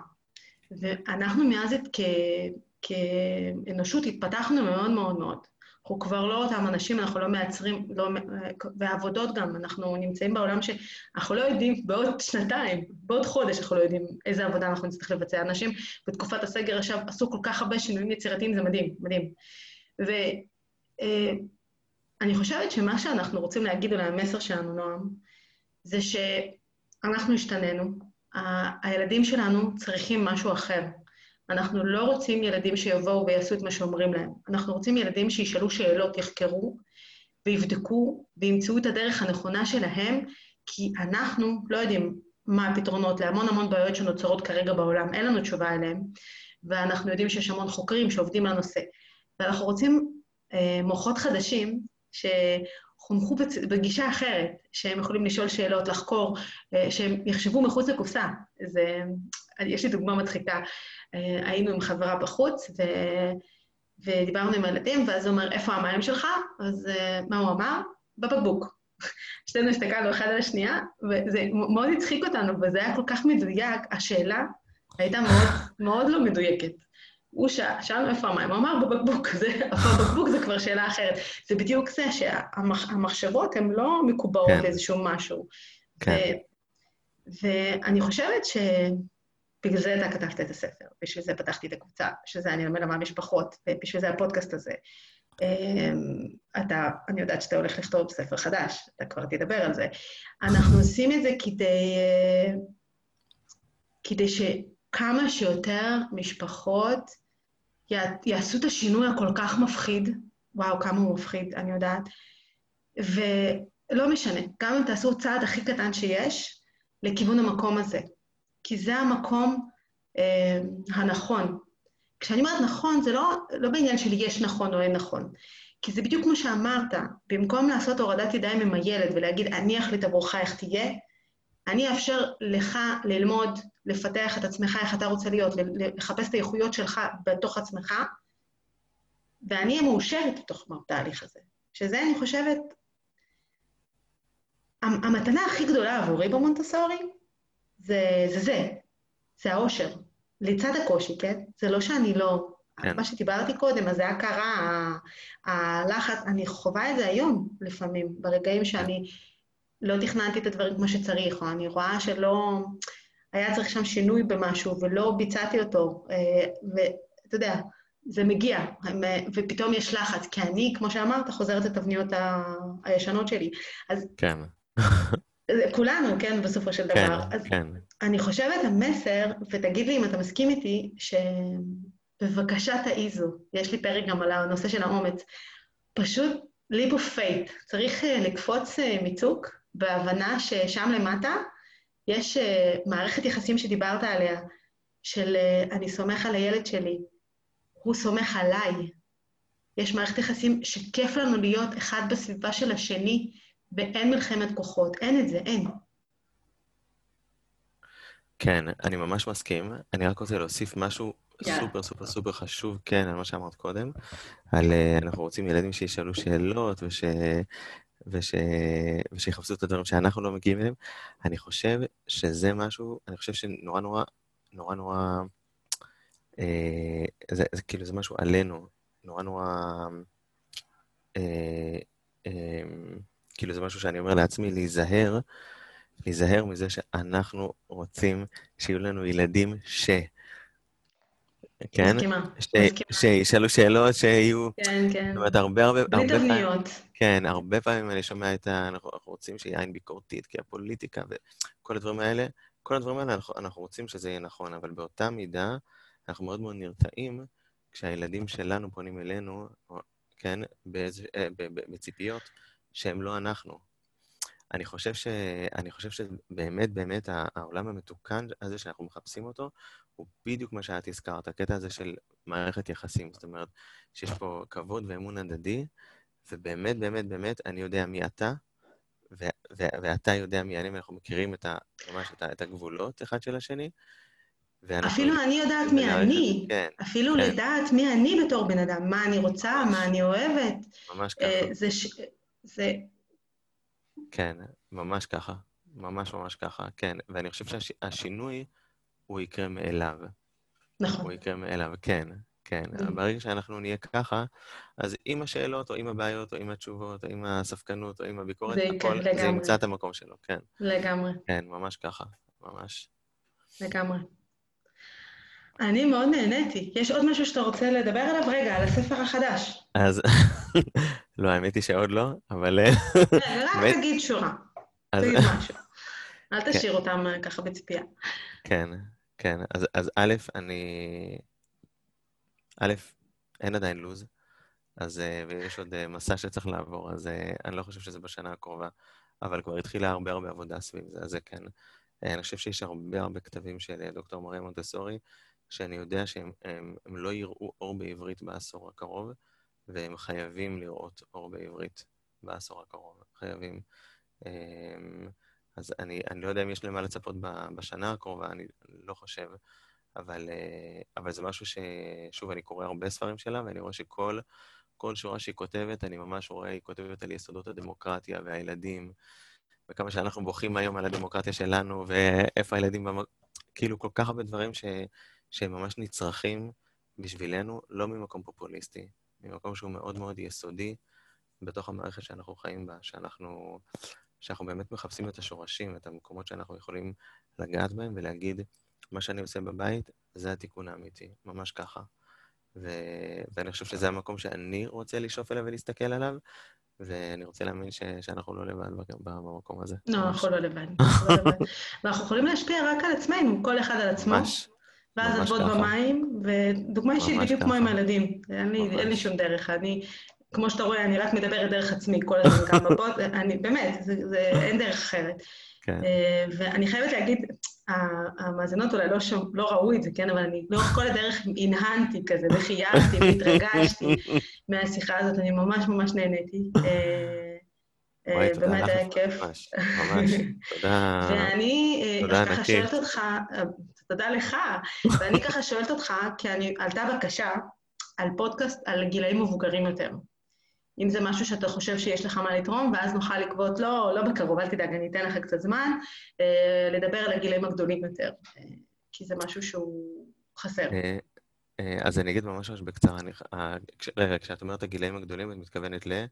ואנחנו מאז את כ... כאנושות התפתחנו מאוד מאוד מאוד. אנחנו כבר לא אותם אנשים, אנחנו לא מייצרים, לא, ועבודות גם, אנחנו נמצאים בעולם שאנחנו לא יודעים בעוד שנתיים, בעוד חודש אנחנו לא יודעים איזה עבודה אנחנו נצטרך לבצע. אנשים בתקופת הסגר עכשיו עשו כל כך הרבה שינויים יצירתיים, זה מדהים, מדהים. ואני אה, חושבת שמה שאנחנו רוצים להגיד, אולי המסר שלנו, נועם, זה שאנחנו השתננו, הילדים שלנו צריכים משהו אחר. אנחנו לא רוצים ילדים שיבואו ויעשו את מה שאומרים להם. אנחנו רוצים ילדים שישאלו שאלות, יחקרו ויבדקו וימצאו את הדרך הנכונה שלהם, כי אנחנו לא יודעים מה הפתרונות להמון המון בעיות שנוצרות כרגע בעולם, אין לנו תשובה אליהן, ואנחנו יודעים שיש המון חוקרים שעובדים על הנושא. ואנחנו רוצים אה, מוחות חדשים שחונכו בגישה אחרת, שהם יכולים לשאול שאלות, לחקור, אה, שהם יחשבו מחוץ לקופסה. זה, יש לי דוגמה מצחיקה. אה, היינו עם חברה בחוץ, ו... ודיברנו עם הילדים, ואז הוא אומר, איפה המים שלך? אז אה, מה הוא אמר? בבקבוק. שתינו הסתכלנו אחד על השנייה, וזה מאוד הצחיק אותנו, וזה היה כל כך מדויק, השאלה הייתה מאוד, מאוד לא מדויקת. הוא שאל, שאלנו איפה המים, הוא אמר בבקבוק, זה, בבקבוק זה כבר שאלה אחרת. זה בדיוק זה שהמחשבות הן לא מקובעות כן. לאיזשהו משהו. כן. ו, ואני חושבת ש... בגלל זה אתה כתבת את הספר, בשביל זה פתחתי את הקבוצה, בשביל זה אני לומד על משפחות, ובשביל זה הפודקאסט הזה. אמ, אתה, אני יודעת שאתה הולך לכתוב ספר חדש, אתה כבר תדבר על זה. אנחנו עושים את זה כדי, כדי שכמה שיותר משפחות יעשו את השינוי הכל כך מפחיד, וואו, כמה הוא מפחיד, אני יודעת, ולא משנה, גם אם תעשו צעד הכי קטן שיש, לכיוון המקום הזה. כי זה המקום אה, הנכון. כשאני אומרת נכון, זה לא, לא בעניין של יש נכון או אין נכון, כי זה בדיוק כמו שאמרת, במקום לעשות הורדת ידיים עם הילד ולהגיד, אני אחליט עבורך איך תהיה, אני אאפשר לך ללמוד, לפתח את עצמך, איך אתה רוצה להיות, לחפש את האיכויות שלך בתוך עצמך, ואני אהיה מאושרת בתוך התהליך הזה. שזה, אני חושבת, המתנה הכי גדולה עבורי במונטסורי, זה זה, זה, זה האושר. לצד הקושי, כן? זה לא שאני לא... כן. מה שדיברתי קודם, אז זה היה קרה, הלחץ, אני חווה את זה היום לפעמים, ברגעים שאני לא תכננתי את הדברים כמו שצריך, או אני רואה שלא... היה צריך שם שינוי במשהו ולא ביצעתי אותו, אה, ואתה יודע, זה מגיע, ופתאום יש לחץ, כי אני, כמו שאמרת, חוזרת לתבניות הישנות שלי. אז... כן. כולנו, כן, בסופו של דבר. כן, אז כן. אני חושבת המסר, ותגיד לי אם אתה מסכים איתי, שבבקשה תעיזו, יש לי פרק גם על הנושא של האומץ, פשוט leap of faith, צריך אה, לקפוץ אה, מצוק בהבנה ששם למטה יש אה, מערכת יחסים שדיברת עליה, של אני סומך על הילד שלי, הוא סומך עליי. יש מערכת יחסים שכיף לנו להיות אחד בסביבה של השני, ואין מלחמת כוחות, אין את זה, אין. כן, אני ממש מסכים. אני רק רוצה להוסיף משהו yeah. סופר סופר סופר חשוב, כן, על מה שאמרת קודם, על uh, אנחנו רוצים ילדים שישאלו שאלות וש... וש... ושיחפשו את הדברים שאנחנו לא מגיעים אליהם. אני חושב שזה משהו, אני חושב שנורא נורא, נורא נורא, אה, זה, זה כאילו, זה משהו עלינו, נורא נורא, אה, אה, כאילו זה משהו שאני אומר לעצמי, להיזהר, להיזהר מזה שאנחנו רוצים שיהיו לנו ילדים ש... כן? מסכימה, ש... מסכימה. שישאלו שאלות, שיהיו... כן, כן. זאת אומרת, הרבה הרבה... בלי תבניות. כן, הרבה פעמים אני שומע את ה... אנחנו, רוצים שיהיה עין ביקורתית, כי הפוליטיקה וכל הדברים האלה, כל הדברים האלה, אנחנו, אנחנו רוצים שזה יהיה נכון, אבל באותה מידה, אנחנו מאוד מאוד נרתעים כשהילדים שלנו פונים אלינו, כן, באיזה, אה, בציפיות שהם לא אנחנו. אני חושב, ש... אני חושב שבאמת, באמת, העולם המתוקן הזה שאנחנו מחפשים אותו, הוא בדיוק מה שאת הזכרת, הקטע הזה של מערכת יחסים. זאת אומרת, שיש פה כבוד ואמון הדדי, ובאמת, באמת, באמת, אני יודע מי אתה, ו- ו- ואתה יודע מי אני, ואנחנו מכירים את ה- ממש את, ה- את הגבולות אחד של השני. אפילו אני יודעת מי אני, כן, אפילו כן. לדעת מי אני בתור בן אדם, מה אני רוצה, ממש, מה אני אוהבת. ממש ככה. אה, זה, ש... זה... כן, ממש ככה. ממש ממש ככה, כן. ואני חושב שהשינוי, הוא יקרה מאליו. נכון. הוא יקרה מאליו, כן. כן, זה- ברגע שאנחנו נהיה ככה, אז עם השאלות, או עם הבעיות, או עם התשובות, או עם הספקנות, או עם הביקורת, זה הכל, זה לגמרי. ימצא את המקום שלו, כן. לגמרי, כן, ממש ככה, ממש. לגמרי. אני מאוד נהניתי. יש עוד משהו שאתה רוצה לדבר עליו? רגע, על הספר החדש. אז, לא, האמת היא שעוד לא, אבל... אה, כן, רק? תגיד שורה, תגיד משהו. אל תשאיר אותם אה, ככה בציפייה. כן, כן. אז, אז א', אני... א', אין עדיין לו"ז, אז, אה, ויש עוד אה, מסע שצריך לעבור, אז אה, אני לא חושב שזה בשנה הקרובה, אבל כבר התחילה הרבה הרבה עבודה סביב זה, אז זה כן. אני חושב שיש הרבה הרבה כתבים של דוקטור מריה מונטסורי, שאני יודע שהם הם, הם לא יראו אור בעברית בעשור הקרוב, והם חייבים לראות אור בעברית בעשור הקרוב. חייבים. אז אני, אני לא יודע אם יש למה לצפות בשנה הקרובה, אני לא חושב, אבל, אה, אבל זה משהו ש... שוב, אני קורא הרבה ספרים שלה, ואני רואה שכל כל שורה שהיא כותבת, אני ממש רואה, היא כותבת על יסודות הדמוקרטיה והילדים, וכמה שאנחנו בוכים היום על הדמוקרטיה שלנו, ואיפה הילדים, במ... כאילו כל כך הרבה דברים ש... שהם ממש נצרכים בשבילנו, לא ממקום פופוליסטי, ממקום שהוא מאוד מאוד יסודי בתוך המערכת שאנחנו חיים בה, שאנחנו, שאנחנו באמת מחפשים את השורשים, את המקומות שאנחנו יכולים לגעת בהם ולהגיד, מה שאני עושה בבית, זה התיקון האמיתי, ממש ככה. ו... ואני חושב שזה המקום שאני רוצה לשאוף אליו ולהסתכל עליו, ואני רוצה להאמין ש... שאנחנו לא לבד במקום הזה. לא. אנחנו לא לבד. אנחנו לא יכולים להשפיע רק על עצמנו, כל אחד על עצמו. ממש. ואז ככה. במים, ודוגמה אישית בדיוק כמו עם. הילדים. אין לי, אין לי. שום דרך. אני, כמו שאתה רואה, אני רק מדברת דרך עצמי כל הזמן כאן בפוד, אני, באמת, זה, זה, אין דרך אחרת. כן, אה, ואני חייבת להגיד, המאזינות אולי לא, שום, לא ראו את זה, כן, אבל אני לאורך כל הדרך הנהנתי כזה, וחייגתי והתרגשתי מהשיחה הזאת, אני ממש ממש נהניתי. אה, אה, באמת היה כיף. ממש, ממש. תודה. ואני אה, ככה. שואלת אותך, תודה לך, ואני ככה שואלת אותך, כי עלתה בקשה על פודקאסט על גילאים מבוגרים יותר. אם זה משהו שאתה חושב שיש לך מה לתרום, ואז נוכל לקבוט, לא, לא בקרוב, אל תדאג, אני אתן לך קצת זמן, אה, לדבר על הגילאים הגדולים יותר, אה, כי זה משהו שהוא חסר. אה, אז אני אגיד ממש ממש בקצרה, אני, רגע, כשאת אומרת הגילאים הגדולים, את מתכוונת ל...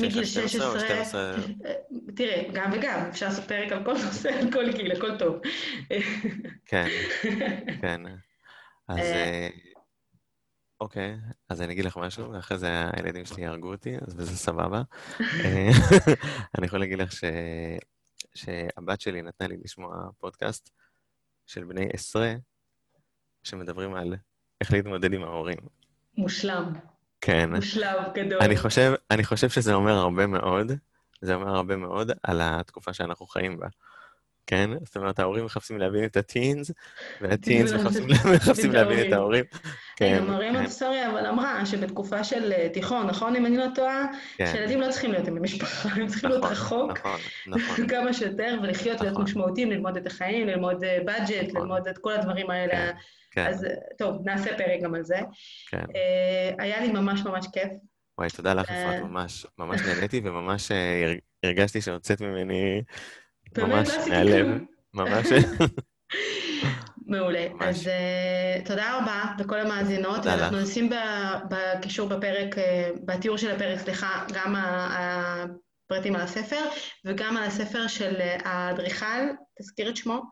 מגיל 16 או 12? אה, תראה, גם וגם, אפשר לעשות פרק על כל נושא, על כל גיל, הכל טוב. כן, כן. אז אוקיי, אז אני אגיד לך משהו, ואחרי זה הילדים שלי יהרגו אותי, אז וזה סבבה. אה, אני יכול להגיד לך ש... שהבת שלי נתנה לי לשמוע פודקאסט של בני עשרה, שמדברים על איך להתמודד עם ההורים. מושלם, כן. מושלם גדול. אני חושב, אני חושב שזה אומר הרבה מאוד, זה אומר הרבה מאוד על התקופה שאנחנו חיים בה. כן? זאת אומרת, ההורים מחפשים להבין את הטינס, והטינס מחפשים, להבין את ההורים. כן, גם מריה כן, מונטסורי אבל אמרה שבתקופה של אה, תיכון, נכון, אם אני לא טועה, כן. שילדים לא צריכים להיות עם המשפחה, הם צריכים להיות נכון, רחוק נכון, נכון, כמה שיותר, ולחיות, להיות. משמעותיים, ללמוד את החיים, ללמוד בדג'ט, נכון. ללמוד את כל הדברים האלה. כן, כן, אז אה, טוב, נעשה פרק גם על זה. אה, היה לי ממש ממש כיף. וואי, תודה לך, אה. אפרת, ממש, ממש נהניתי, וממש אה, הר- הרגשתי שהוצאת ממני ממש מהלב. ממש, מעולה. ממש. אז uh, תודה רבה לכל המאזינות, תודה ואנחנו לך. נשים בקישור בפרק, uh, בתיאור של הפרק, סליחה, גם הפרטים על הספר, וגם על הספר של uh, האדריכל, תזכיר את שמו.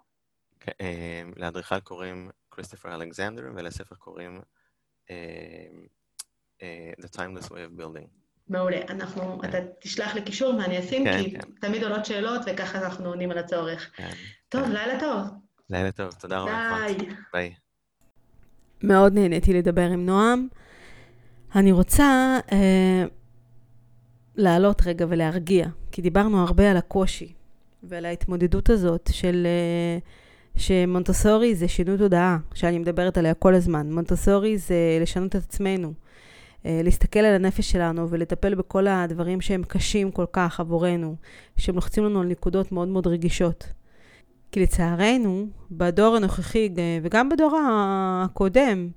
כן, אה, לאדריכל קוראים כריסטופר אלכסנדר, ולספר קוראים אה, אה, The Timeless Way of Building. מעולה. אנחנו, כן. אתה תשלח לי קישור ואני אשים, כן, כי כן. תמיד עולות שאלות, וככה אנחנו עונים על הצורך. כן. טוב, כן. לילה טוב. לילה טוב, תודה רבה. ביי. ביי. מאוד נהניתי לדבר עם נועם. אני רוצה אה, לעלות רגע ולהרגיע, כי דיברנו הרבה על הקושי ועל ההתמודדות הזאת של... אה, שמונטסורי זה שינוי תודעה, שאני מדברת עליה כל הזמן. מונטסורי זה לשנות את עצמנו, להסתכל על הנפש שלנו ולטפל בכל הדברים שהם קשים כל כך עבורנו, שהם לוחצים לנו על נקודות מאוד מאוד רגישות. כי לצערנו, בדור הנוכחי אה, וגם בדור הקודם,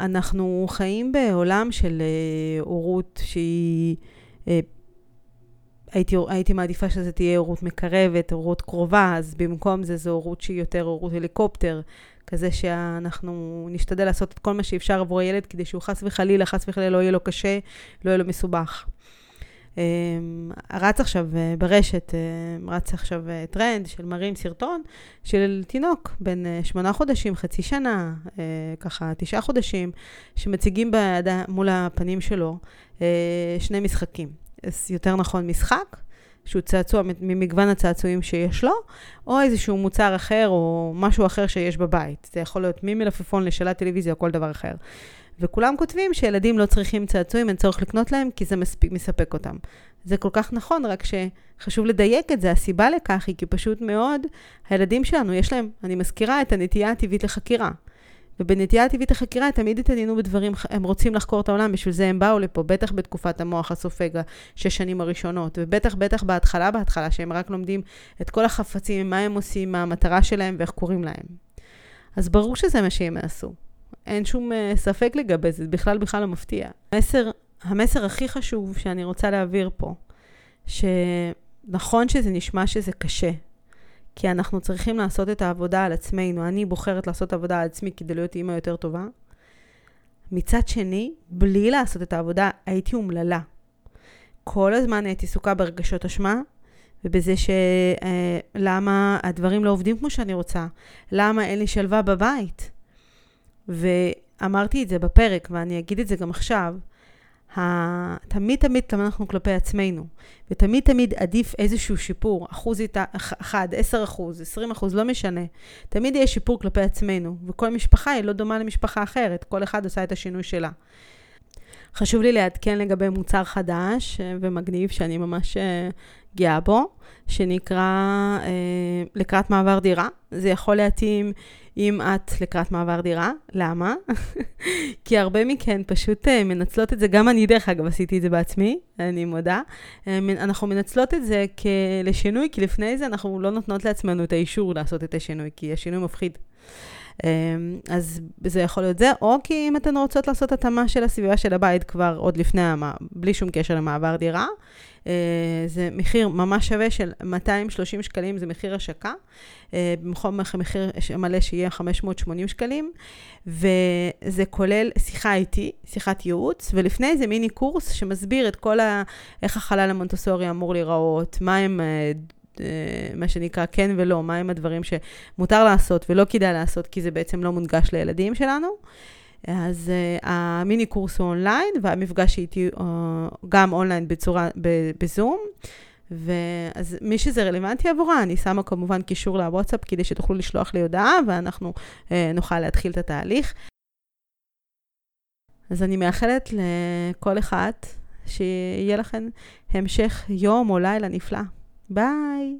אנחנו חיים בעולם של אה, הורות שהיא... אה, הייתי, הייתי מעדיפה שזה תהיה הורות מקרבת, הורות קרובה, אז במקום זה זו הורות שהיא יותר הורות הליקופטר, כזה שאנחנו נשתדל לעשות את כל מה שאפשר עבור הילד, כדי שהוא חס וחלילה, חס וחלילה לא יהיה לו קשה, לא יהיה לו מסובך. אמ, רץ עכשיו אה, ברשת, אה, רץ עכשיו אה, טרנד של מרים סרטון של תינוק בן שמונה חודשים, חצי שנה, ככה תשעה חודשים, שמציגים ביד, מול הפנים שלו שני משחקים. יותר נכון משחק, שהוא צעצוע ממגוון הצעצועים שיש לו, או איזשהו מוצר אחר או משהו אחר שיש בבית. זה יכול להיות ממלפפון לשאלת טלוויזיה או כל דבר אחר. וכולם כותבים שילדים לא צריכים צעצועים, אין צורך לקנות להם, כי זה מספיק, מספק אותם. זה כל כך נכון, רק שחשוב לדייק את זה. הסיבה לכך היא כי פשוט מאוד, הילדים שלנו, יש להם, אני מזכירה, את הנטייה הטבעית לחקירה. ובנטייה הטבעית לחקירה הם תמיד התעניינו בדברים, הם רוצים לחקור את העולם, בשביל זה הם באו לפה, בטח בתקופת המוח הסופג, השש שנים הראשונות, ובטח בטח בהתחלה, בהתחלה, שהם רק לומדים את כל החפצים, מה הם עושים, מה המטרה שלהם ואיך קוראים להם. אז ברור שזה מה שהם יעשו. אין שום uh, ספק לגבי זה בכלל בכלל לא מפתיע. המסר, המסר הכי חשוב שאני רוצה להעביר פה, שנכון שזה נשמע שזה קשה, כי אנחנו צריכים לעשות את העבודה על עצמנו. אני בוחרת לעשות עבודה על עצמי כדי להיות אימא יותר טובה. מצד שני, בלי לעשות את העבודה, הייתי אומללה. כל הזמן הייתי עסוקה ברגשות אשמה, ובזה שלמה אה, הדברים לא עובדים כמו שאני רוצה, למה אין לי שלווה בבית. ואמרתי את זה בפרק, ואני אגיד את זה גם עכשיו, תמיד תמיד אנחנו כלפי עצמנו, ותמיד תמיד עדיף איזשהו שיפור, אחוז איתה, אחד, עשר אחוז, עשרים אחוז, לא משנה. תמיד יהיה שיפור כלפי עצמנו, וכל משפחה היא לא דומה למשפחה אחרת, כל אחד עושה את השינוי שלה. חשוב לי לעדכן לגבי מוצר חדש אה, ומגניב שאני ממש אה, גאה בו, שנקרא אה, לקראת מעבר דירה. זה יכול להתאים אם את לקראת מעבר דירה. למה? כי הרבה מכן פשוט אה, מנצלות את זה, גם אני דרך אגב עשיתי את זה בעצמי, אני מודה. אה, אנחנו מנצלות את זה לשינוי, כי לפני זה אנחנו לא נותנות לעצמנו את האישור לעשות את השינוי, כי השינוי מפחיד. אמ, אז זה יכול להיות זה, או כי אם אתן רוצות לעשות התאמה של הסביבה של הבית כבר עוד לפני, בלי שום קשר למעבר דירה, זה מחיר ממש שווה של 230 שקלים, זה מחיר השקה. אה, במקום מחיר מלא שיהיה 580 שקלים, וזה כולל שיחה איתי, שיחת ייעוץ, ולפני זה מיני קורס שמסביר את כל ה... איך החלל המונטסורי אמור להיראות, מה הם... אה, מה שנקרא כן ולא, מהם הדברים שמותר לעשות ולא כדאי לעשות, כי זה בעצם לא מונגש לילדים שלנו. אז uh, המיני קורס הוא אונליין, והמפגש איתי uh, גם אונליין בצורה, בזום. ואז מי שזה רלוונטי עבורה, אני שמה כמובן קישור לוואטסאפ כדי שתוכלו לשלוח לי הודעה, ואנחנו uh, נוכל להתחיל את התהליך. אז אני מאחלת לכל אחת שיהיה לכם המשך יום או לילה נפלא. ביי.